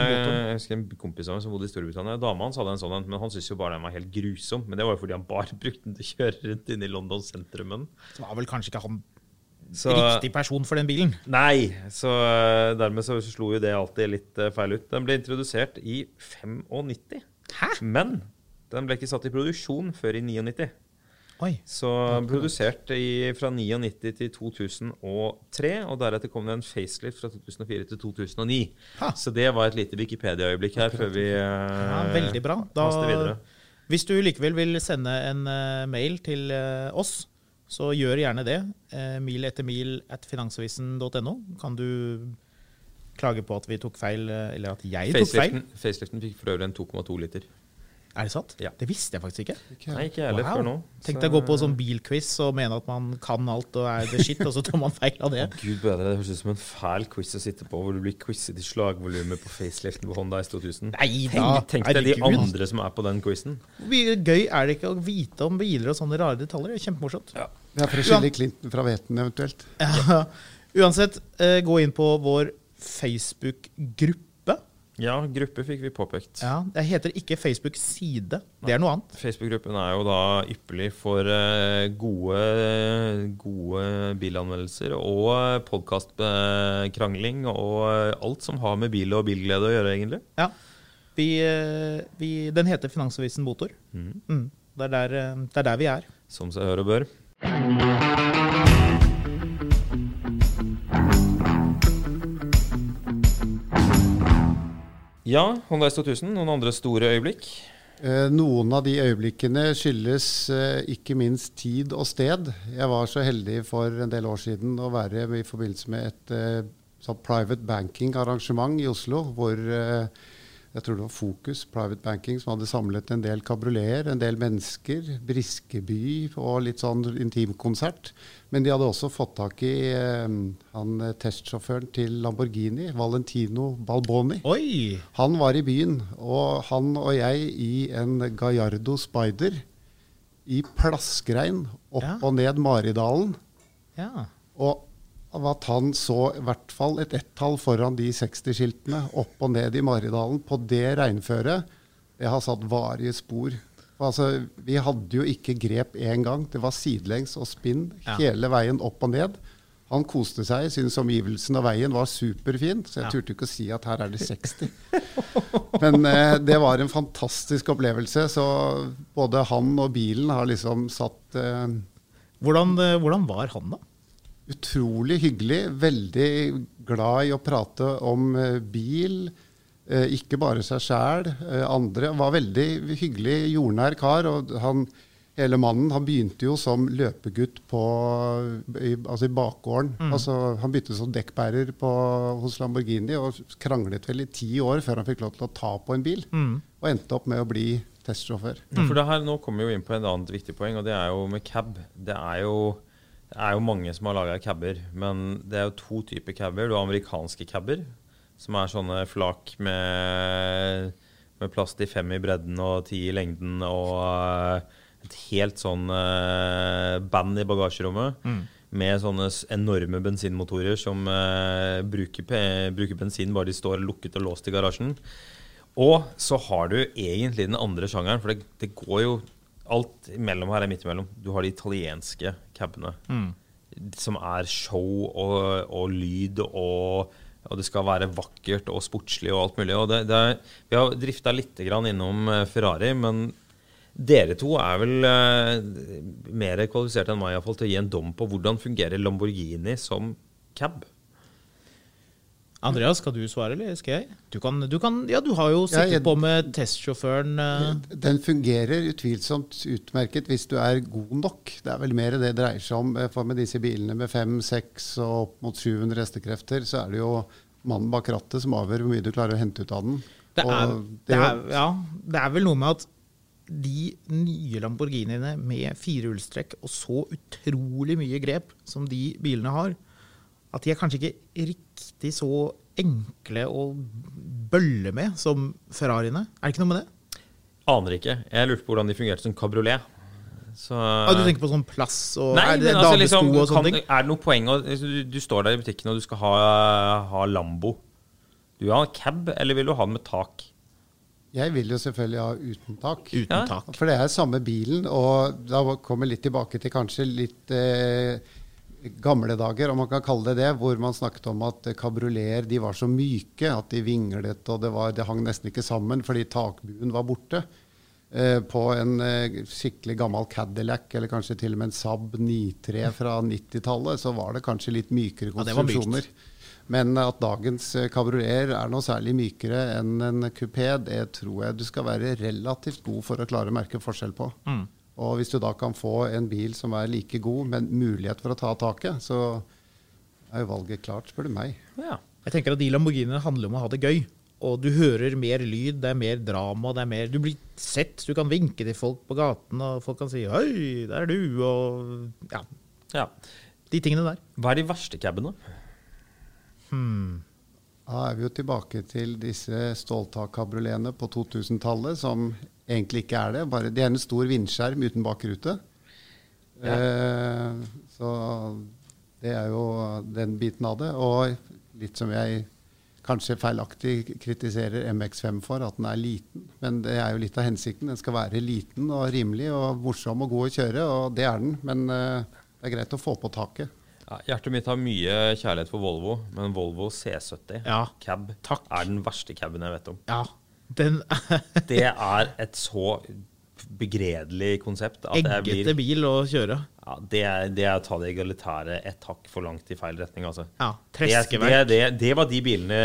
jeg husker en kompis av meg som bodde i Storbritannia. Dama hans hadde en sånn men han syntes jo bare den var helt grusom. Men det var jo fordi han bare [laughs] brukte den til å kjøre rundt inne i London sentrum. Det var vel kanskje ikke han Så, riktig person for den bilen. Nei, så eh, dermed så slo jo det alltid litt eh, feil ut. Den ble introdusert i 95. Hæ? Men den ble ikke satt i produksjon før i 99. Oi. Så produsert i, fra 99 til 2003, og deretter kom det en facelift fra 2004 til 2009. Ha. Så det var et lite Wikipedia-øyeblikk her før vi Ja, eh, veldig bra. Da, videre. hvis du likevel vil sende en uh, mail til uh, oss, så gjør gjerne det. Uh, mil etter mil at finansavisen.no. Kan du klage på at vi tok feil, eh, eller at jeg tok feil? Faceliften fikk for øvrig en 2,2 liter. Er det sant? Ja. Det visste jeg faktisk ikke. Nei, ikke jeg heller før nå. Tenk deg å gå på sånn bilquiz og mene at man kan alt og er the shit, og så tar man feil av det. Gud bedre, det høres ut som en fæl quiz å sitte på, hvor du blir quizet i slagvolumet på faceliften på Honda S2000. Nei da, Tenk, tenk deg de andre som er på den quizen. Hvor mye gøy er det ikke å vite om biler og sånne rare detaljer? Det er kjempemorsomt. Ja. ja, for å skille Clinton fra Veten eventuelt. Ja. Uansett, eh, gå inn på vår Facebook-gruppe. Ja, gruppe fikk vi påpekt. Ja, Det heter ikke Facebook-side. Det er noe annet. Facebook-gruppen er jo da ypperlig for eh, gode, gode bilanmeldelser og podkastkrangling og eh, alt som har med bil og bilglede å gjøre, egentlig. Ja. Vi, eh, vi, den heter Finansavisen Motor. Mm. Det, er der, eh, det er der vi er. Som seg hør og bør. Ja, Honda S2000. Noen andre store øyeblikk? Eh, Noen av de øyeblikkene skyldes eh, ikke minst tid og sted. Jeg var så heldig for en del år siden å være i forbindelse med et eh, sånn private banking-arrangement i Oslo, hvor jeg tror det var Fokus Private Banking som hadde samlet en del kabrioleter, en del mennesker, Briskeby og litt sånn intimkonsert. Men de hadde også fått tak i eh, han eh, testsjåføren til Lamborghini, Valentino Balboni. Oi! Han var i byen, og han og jeg i en Gallardo Spider i plaskregn opp Ja. og ned Maridalen. Ja. Og at han så i hvert fall et ett-tall foran de 60-skiltene opp og ned i Maridalen på det regnføret, det har satt varige spor. Altså, vi hadde jo ikke grep én gang. Det var sidelengs og spinn Ja. hele veien opp og ned. Han koste seg, syntes omgivelsen og veien var superfin, så jeg Ja. turte ikke å si at her er det 60. [laughs] Men eh, det var en fantastisk opplevelse, så både han og bilen har liksom satt eh, Hvordan, eh, hvordan var han, da? Utrolig hyggelig. Veldig glad i å prate om eh, bil. Eh, ikke bare seg sjæl. Eh, andre. Var veldig hyggelig, jordnær kar. Og han, hele mannen han begynte jo som løpegutt på, i, altså i bakgården. Altså, han begynte som dekkbærer på, hos Lamborghini og kranglet vel i ti år før han fikk lov til å ta på en bil. Og endte opp med å bli testsjåfør. Ja, For det her, Nå kommer vi jo inn på et annet viktig poeng, og det er jo med cab. Det er jo, det er jo mange som har laga cabber, men det er jo to typer cabber. Du har amerikanske cabber, som er sånne flak med, med plass til fem i bredden og ti i lengden, og eh, et helt sånn eh, band i bagasjerommet. Med sånne enorme bensinmotorer som eh, bruker, bruker bensin bare de står lukket og låst i garasjen. Og så har du egentlig den andre sjangeren, for det, det går jo Alt imellom her er midt imellom. Du har de italienske cabene. Som er show og, og lyd og, og det skal være vakkert og sportslig og alt mulig. Det, det vi har drifta litt innom eh, Ferrari, men dere to er vel eh, mer kvalifisert enn meg i fall, til å gi en dom på hvordan fungerer Lamborghini som cab. Andreas, skal du svare, eller skal jeg? Du kan, du kan Ja, du har jo sittet jeg- på med testsjåføren. Uh... Den fungerer utvilsomt utmerket hvis du er god nok. Det er vel mer det dreier seg om. eh, For med disse bilene med 5, 6 og opp mot 700 hestekrefter, så er det jo mannen bak rattet som avgjør hvor mye du klarer å hente ut av den. Det er, det, er, ja, det er vel noe med at de nye Lamborghiniene med firehjulstrekk og så utrolig mye grep som de bilene har, at de er kanskje ikke riktig så enkle å bølle med som Ferrariene. Er det ikke noe med det? Aner ikke. Jeg lurte på hvordan de fungerte som kabriolet. Så Ah, du tenker på sånn plass og Nei, er det men altså, damesko liksom, og sånne ting? er det noe poeng å du, du står der i butikken og du skal ha, ha Lambo. Du vil ha en cab, eller vil du ha den med tak? Jeg vil jo selvfølgelig ha uten tak. Uten Ja. tak. For det er samme bilen, og da kommer litt tilbake til kanskje litt eh, gamle dager, om man kan kalle det det, hvor man snakket om at kabrioleter de var så myke at de vinglet, og det, var, det hang nesten ikke sammen fordi takbuen var borte. Eh, på en eh, skikkelig gammel Cadillac, eller kanskje til og med en Saab 93 fra 90-tallet, så var det kanskje litt mykere Ja, konstruksjoner. Men at dagens eh, kabrioleter er noe særlig mykere enn en kupé, det tror jeg du skal være relativt god for å klare å merke forskjell på. Og hvis du da kan få en bil som er like god, men mulighet for å ta taket, så er jo valget klart, spør du meg. Ja. Jeg tenker at De Lamborghiniene handler om å ha det gøy. Og du hører mer lyd, det er mer drama. det er mer, Du blir sett, du kan vinke til folk på gaten, og folk kan si 'hei, der er du', og ja, ja. de tingene der. Hva er de verste cabene? Da er vi jo tilbake til disse ståltakkabrioletene på 2000-tallet, som egentlig ikke er det. Bare, det er en stor vindskjerm uten bakrute. Eh, så det er jo den biten av det. Og litt som jeg kanskje feilaktig kritiserer MX5 for, at den er liten. Men det er jo litt av hensikten. Den skal være liten og rimelig og morsom og god å kjøre, og det er den. Men eh, det er greit å få på taket. Ja, hjertet mitt har mye kjærlighet for Volvo, men Volvo C70 Ja, cab takk. er den verste caben jeg vet om. Ja, den Det er et så begredelig konsept at eggete blir bil å kjøre. ja, det, er, det er å ta det egalitære et hakk for langt i feil retning, altså. Ja, Det, det, Treskeverk. det, det var de bilene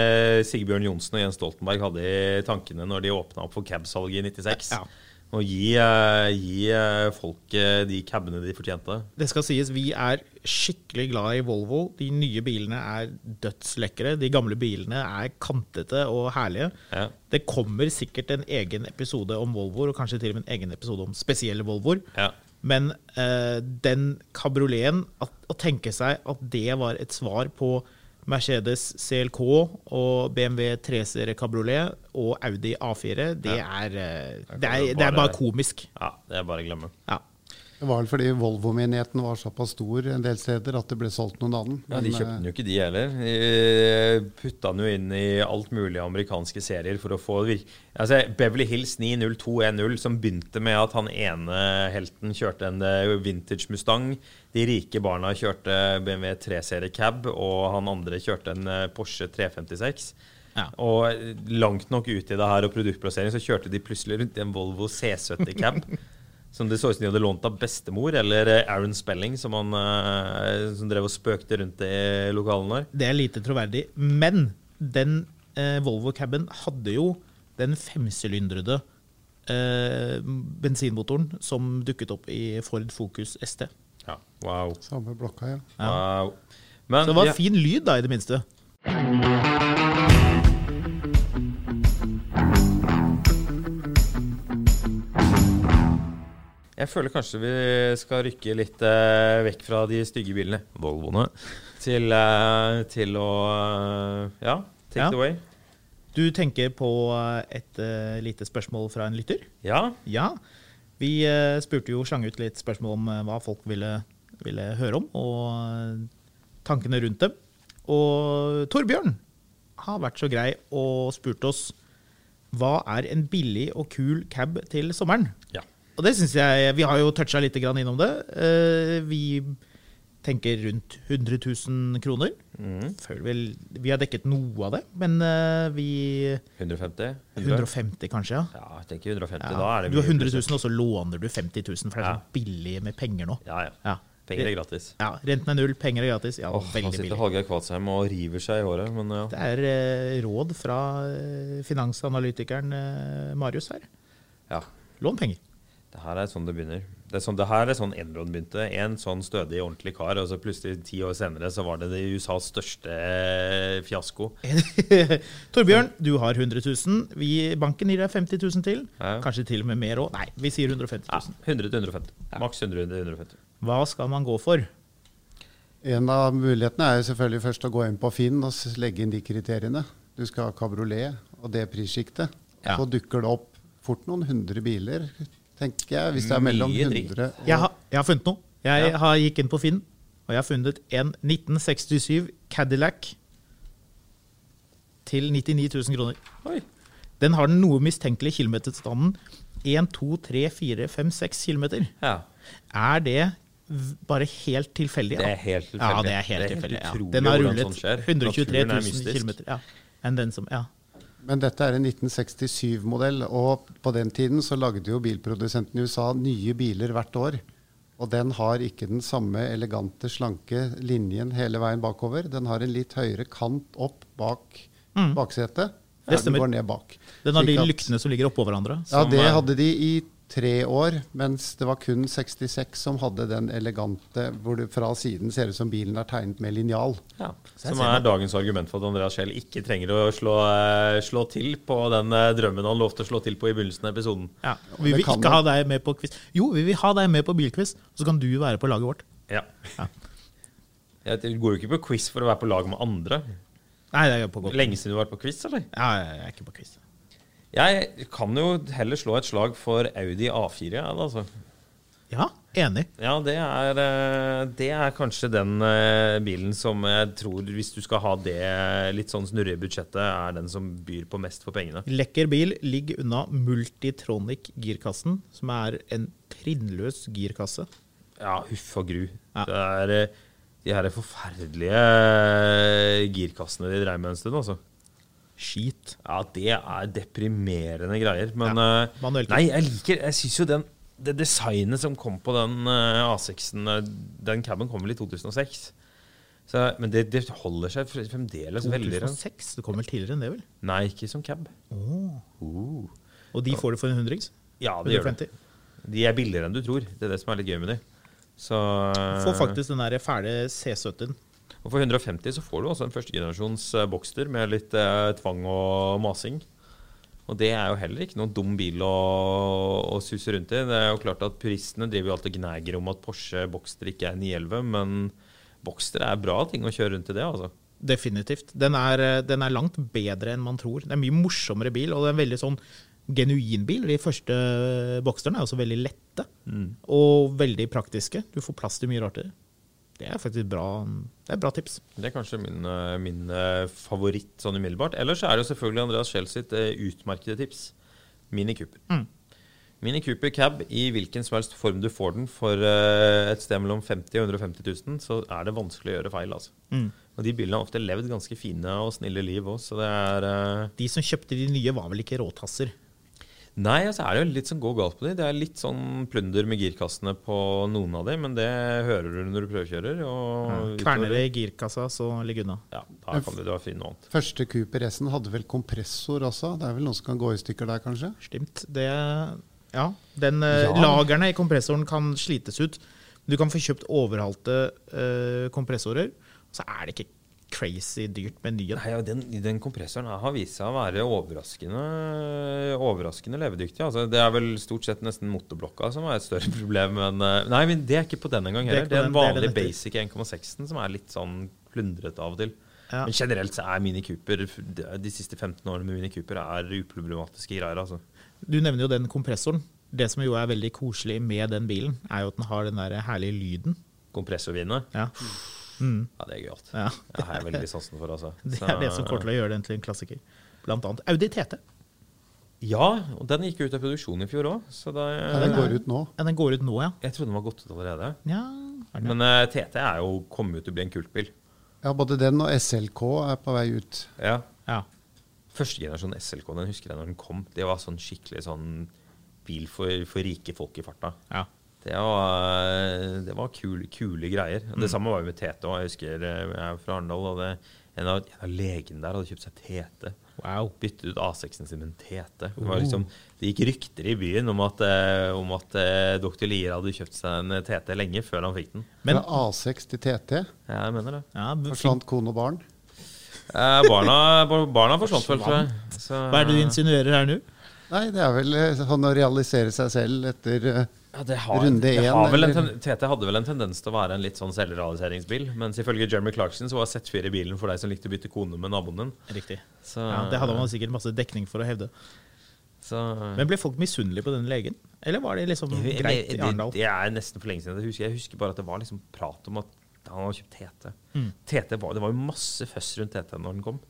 Sigbjørn Johnsen og Jens Stoltenberg hadde i tankene når de åpna opp for cab-salget i 96. Ja. Og gi, eh, gi eh, de cabene de fortjente. Det skal sies, vi er skikkelig glad i Volvo. De nye bilene er dødslekre. De gamle bilene er kantete og herlige. Ja. Det kommer sikkert en egen episode om Volvoer, og kanskje til og med en egen episode om spesielle Volvoer. Ja. Men eh, den kabrioleten, å tenke seg at det var et svar på Mercedes CLK og BMW 3-serie Cabriolet og Audi A4, det, er, eh, det, er, det er bare komisk. ja, det er bare å glemme. Ja. Det var vel fordi Volvo-menigheten var såpass stor en del steder at det ble solgt noen annen. Ja, De kjøpte eh, den jo ikke, de heller. De putta den jo inn i alt mulig amerikanske serier for å få. Altså, Beverly Hills 90210, som begynte med at han ene helten kjørte en eh, vintage Mustang. De rike barna kjørte BMW 3-serie cab, og han andre kjørte en eh, Porsche 356. Ja. Og langt nok ut i det her og produktplassering så kjørte de plutselig rundt i en Volvo C70 cab. [laughs] Som det så ut som de hadde lånt av bestemor, eller eh, Aaron Spelling, som, han, eh, som drev og spøkte rundt i lokalene der. Det er lite troverdig. Men den eh, Volvo-caben hadde jo den femsylindrede eh, bensinmotoren som dukket opp i Ford Focus ST. Ja, wow. Samme blokka, ja. wow. Men Så det var ja, fin lyd, da, i det minste. Jeg føler kanskje vi skal rykke litt eh, vekk fra de stygge bilene, Volvoene, til, eh, til å eh, Ja, take Ja. it away. Du tenker på eh, et eh, lite spørsmål fra en lytter? Ja. Ja. Vi eh, spurte jo slang ut litt spørsmål om eh, hva folk ville, ville høre om, og eh, tankene rundt dem. Og Torbjørn har vært så grei og spurt oss hva er en billig og kul cab til sommeren? ja. Og det syns jeg Vi har jo toucha litt grann innom det. Eh, Vi tenker rundt 100 000 kroner. Mm. Vel Vi har dekket noe av det, men eh, vi 150? 100? 150 kanskje, ja. Ja, jeg tenker 150. Ja. Da er det du har 100 000, og så låner du 50 000, for det er så billig med penger nå. Ja, ja. Ja. Penger er gratis. Ja, Renten er null, penger er gratis. Ja, Åh, billig. Han sitter. Hallgeir Kvadsheim og river seg i håret, men ja. Det er eh, råd fra eh, finansanalytikeren eh, Marius her. ja. Lån penger. Det her er sånn det begynner. Det, er sånn, det her er sånn Enron begynte. En sånn stødig, ordentlig kar, og så plutselig ti år senere så var det, det USAs største eh, fiasko. [laughs] Torbjørn, du har 100 000. Vi, banken gir deg 50 000 til. Ja. Kanskje til og med mer òg. Nei, vi sier 150 Ja, 000. 100 til 150. Maks 100 til 150. Hva skal man gå for? En av mulighetene er jo selvfølgelig først å gå inn på Finn og legge inn de kriteriene. Du skal ha kabriolet og det prissjiktet. Ja. Så dukker det opp fort noen hundre biler, tenker jeg. Hvis det er mellom Mye 100 og Jeg har, jeg har funnet noe. Jeg Ja. har gikk inn på Finn, og jeg har funnet en 1967 Cadillac til 99 000 kroner. Oi. Den har den noe mistenkelige kilometerstanden 1, 2, 3, 4, 5, 6 kilometer. Ja. Er det bare helt tilfeldig? Det er helt tilfeldig. Ja, det er helt Det er helt tilfeldig. Ja. Den har rullet 123 er 000 km. kilometer. Ja. Enn den som, ja. Men dette er en 1967-modell, og på den tiden så lagde jo bilprodusenten i USA nye biler hvert år. Og den har ikke den samme elegante, slanke linjen hele veien bakover. Den har en litt høyere kant opp bak baksetet. Det Den går ned bak. Den har de lyktene som ligger oppå hverandre. Ja, det hadde de i tre år, mens det var kun 66 som hadde den elegante, hvor det fra siden ser ut som bilen er tegnet med linjal. Ja. Som er dagens argument for at Andreas Kjell ikke trenger å slå, eh, slå til på den eh, drømmen han lovte å slå til på i begynnelsen av episoden. Ja. Vi vil ikke ha deg med på quiz. Jo, vi vil ha deg med på bilquiz, så kan du være på laget vårt. Ja. Ja. Jeg går jo ikke på quiz for å være på lag med andre. Nei, det er på godt. Lenge siden du har vært på quiz, eller? Ja, jeg er ikke på quiz. Jeg kan jo heller slå et slag for Audi A4. Ja, altså. Ja, enig. ja det, er, eh, det er kanskje den eh, bilen som jeg tror, hvis du skal ha det litt sånn snurre i budsjettet, er den som byr på mest for pengene. Lekker bil. Ligg unna Multitronic-girkassen, som er en trinnløs girkasse. Ja, huff og gru. Ja. Det er eh, de her forferdelige eh, girkassene de dreier med en stund, altså. Skit. Ja, det er deprimerende greier. Men Ja, eh. Nei, jeg liker Jeg syns jo den det designet som kom på den eh, A6-en, eh, den caben kom vel i 2006. Så, men det, det holder seg fre- fremdeles veldig 2006? Det kom vel tidligere enn det, vel? Nei, ikke som cab. Oh. Uh. Og de får det for en hundrings? Ja, det gjør det. De er billigere enn du tror. Det er det som er litt gøy med dem. Så Får faktisk den der fæle C70-en. Og for 150 så får du også en førstegenerasjons Boxter med litt eh, tvang og masing. Og det er jo heller ikke noen dum bil å, å suse rundt i. Det er jo klart at Puristene driver jo alltid gnager om at Porsche Boxter ikke er 911, men Boxter er bra ting å kjøre rundt i det, altså. Definitivt. Den er, eh, den er langt bedre enn man tror. Det er en mye morsommere bil, og det er en veldig sånn genuin bil. De første boksterne er også veldig lette og veldig praktiske. Du får plass til mye rart i det. Er faktisk bra, det er bra tips. Det er kanskje min, eh, min eh, favoritt sånn umiddelbart. Ellers er det jo selvfølgelig Andreas Schjell sitt eh, utmerkede tips. Mini Cooper. Mm. Mini Cooper cab i hvilken som helst form du får den for et sted mellom 50 og 150 000, så er det vanskelig å gjøre feil. altså. Mm. Og de bilene har ofte levd ganske fine og snille liv òg, så det er uh... De som kjøpte de nye, var vel ikke råtasser. Nei, altså er det jo litt som går galt på de. Det er litt sånn plunder med girkassene på noen av de, men det hører du når du prøvekjører. Og ja. Kverner det i girkassa, så ligg unna. Ja, da kan du, du finne noe annet. Første Cooper S-en hadde vel kompressor også? Det er vel noen som kan gå i stykker der, kanskje? Stimt. Det Ja. Den, eh, Ja. Lagerne i kompressoren kan slites ut. Du kan få kjøpt overhalte eh, kompressorer. Så er det ikke crazy dyrt med nye. Nei, ja, den, den kompressoren har vist seg å være overraskende, overraskende levedyktig. Altså, det er vel stort sett nesten motorblokka som er et større [laughs] problem. Men, eh, nei, men det er ikke på den engang er heller. Det er en den, det er vanlig basic 1,6-en som er litt sånn plundrete av og til. Ja. Men generelt så er Mini Cooper De siste 15 årene med Mini Cooper er uproblematiske greier. altså. Du nevner jo den kompressoren. Det som jo er veldig koselig med den bilen, er jo at den har den der herlige lyden. Kompressorvinnet, Ja. Ja, det er gøyalt. Ja. Det har jeg veldig sansen for, altså. [laughs] Det Så- er det som kommer til å gjøre den til en klassiker. Blant annet Audi TT. Ja, og den gikk ut av produksjon i fjor òg, Ja, den går ut nå. Ja, den går ut nå, ja. Jeg trodde den var gått ut allerede. Ja, er? Men uh, TT er jo kommet ut til å bli en kultbil. Ja, både den og SLK er på vei ut. Ja. ja. Første generasjon SLK, den husker jeg når den kom. Det var sånn skikkelig sånn bil for, for rike folk i farta. ja. Det var, det var kule, kule greier. Det samme var jo med TT òg. Jeg husker eh, jeg er fra Arendal. og det- En av, en av legene der hadde kjøpt seg TT. Wow. Byttet ut A6-en sin med en TT. Det, var liksom, det gikk rykter i byen om at, eh, om at eh, dr. Lier hadde kjøpt seg en TT lenge før han fikk den. Men- Fra A6 til TT. Ja, jeg mener det. Ja, Forsvant kone og barn. Eh, barna, barna forsvant vel, tror jeg. Hva er det du insinuerer her nå? Nei, det er vel eh, sånn å realisere seg selv etter Ja, det har, Runde det én, har vel en, eller? ten- TT hadde vel en tendens til å være en litt sånn selvrealiseringsbil. Mens ifølge Jeremy Clarkson så var Z4 bilen for deg som likte å bytte kone med naboen din. Riktig. Så, Ja, det hadde man sikkert masse dekning for å hevde. så, Men ble folk misunnelige på den legen? Eller var det liksom Jeg- jeg- greit i det, Arendal? det er nesten for lenge siden. Jeg husker, jeg husker bare at det var liksom prat om at han hadde kjøpt TT. Mm. TT var, det var jo masse føss rundt TT når den kom.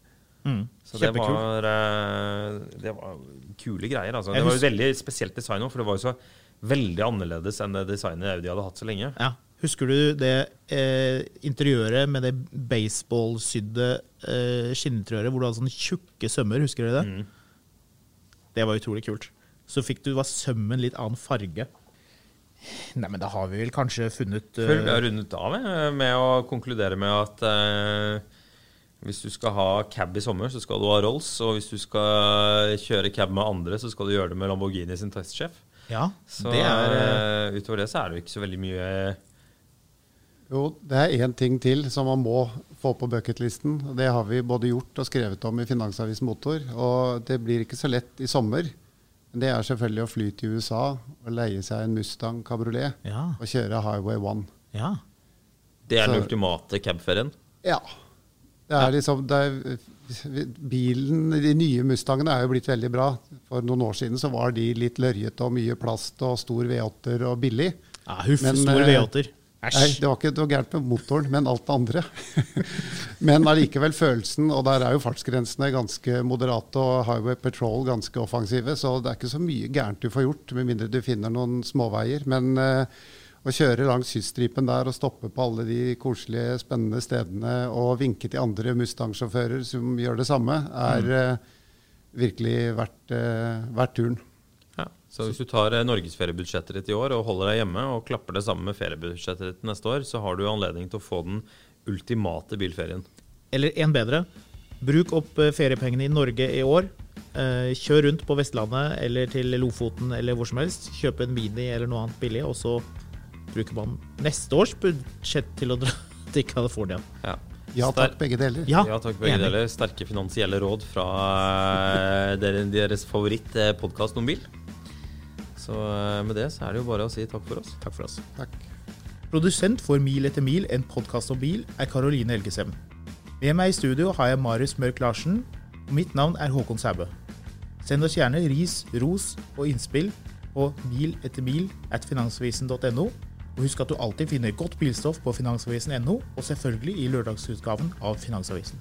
Mm. Så det var, eh, det var kule greier. Altså. Det var jo veldig spesielt design òg, for det var jo så veldig annerledes enn det designet Audi hadde hatt så lenge. Ja. Husker du det eh, interiøret med det baseballsydde eh, skinninteriøret hvor du hadde sånne tjukke sømmer? Husker du det? Mm. Det var utrolig kult. Så fikk du var sømmen litt annen farge. Nei, men da har vi vel kanskje funnet uh... Før vi har rundet av med å konkludere med at uh, hvis du skal ha cab i sommer, så skal du ha Rolls. Og hvis du skal kjøre cab med andre, så skal du gjøre det med Lamborghini sin testsjef. Ja, Så det er eh, eh, utover det så er det jo ikke så veldig mye Jo, det er én ting til som man må få på bucketlisten. Det har vi både gjort og skrevet om i Finansavis Motor. Og det blir ikke så lett i sommer. Men det er selvfølgelig å fly til USA og leie seg en Mustang kabriolet Ja. og kjøre Highway 1. ja. Det er den ultimate cabferien. Ja. Det er liksom det er, Bilen, De nye Mustangene er jo blitt veldig bra. For noen år siden så var de litt lørjete og mye plast og stor V8-er og billig. ja huff, Men, stor eh, V8-er. Nei, det var ikke det var gærent med motoren, men alt det andre. [laughs] men allikevel følelsen, og der er jo fartsgrensene ganske moderate og Highway Patrol ganske offensive, så det er ikke så mye gærent du får gjort, med mindre du finner noen småveier. Men eh, å kjøre langs kyststripen der og stoppe på alle de koselige, spennende stedene og vinke til andre Mustang-sjåfører som gjør det samme, er eh, virkelig verdt, uh, verdt turen. Ja. Så hvis du tar eh, norgesferiebudsjettet ditt i år og holder deg hjemme og klapper det sammen med feriebudsjettet ditt neste år, så har du anledning til å få den ultimate bilferien. Eller en bedre. Bruk opp feriepengene i Norge i år. Kjør rundt på Vestlandet eller til Lofoten eller hvor som helst. Kjøp en Mini eller noe annet billig, og så bruker man neste års budsjett til å dra [laughs] til California. Ja. Ja takk, begge deler. Ja, Ja takk, begge enig. deler. Sterke finansielle råd fra eh, [laughs] deres favoritt-podkast om bil. Så eh, med det så er det jo bare å si takk for oss. Takk for oss. Takk. Produsent for Mil etter mil, en podkast om bil, er Karoline Helgesem. Med meg i studio har jeg Marius Mørk Larsen, og mitt navn er Håkon Sæbø. Send oss gjerne ris, ros og innspill på mil etter mil at finansavisen.no. Og husk at du alltid finner godt bilstoff på finansavisen.no, og selvfølgelig i lørdagsutgaven av Finansavisen.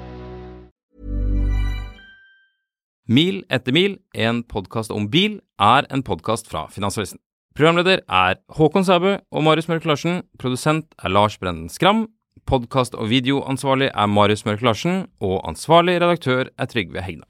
Mil etter mil, en podkast om bil, er en podkast fra Finansavisen. Programleder er Håkon Sæbø og Marius Mørk Larsen. Produsent er Lars Brenden Skram. Podkast- og videoansvarlig er Marius Mørk Larsen. Og ansvarlig redaktør er Trygve Hegna.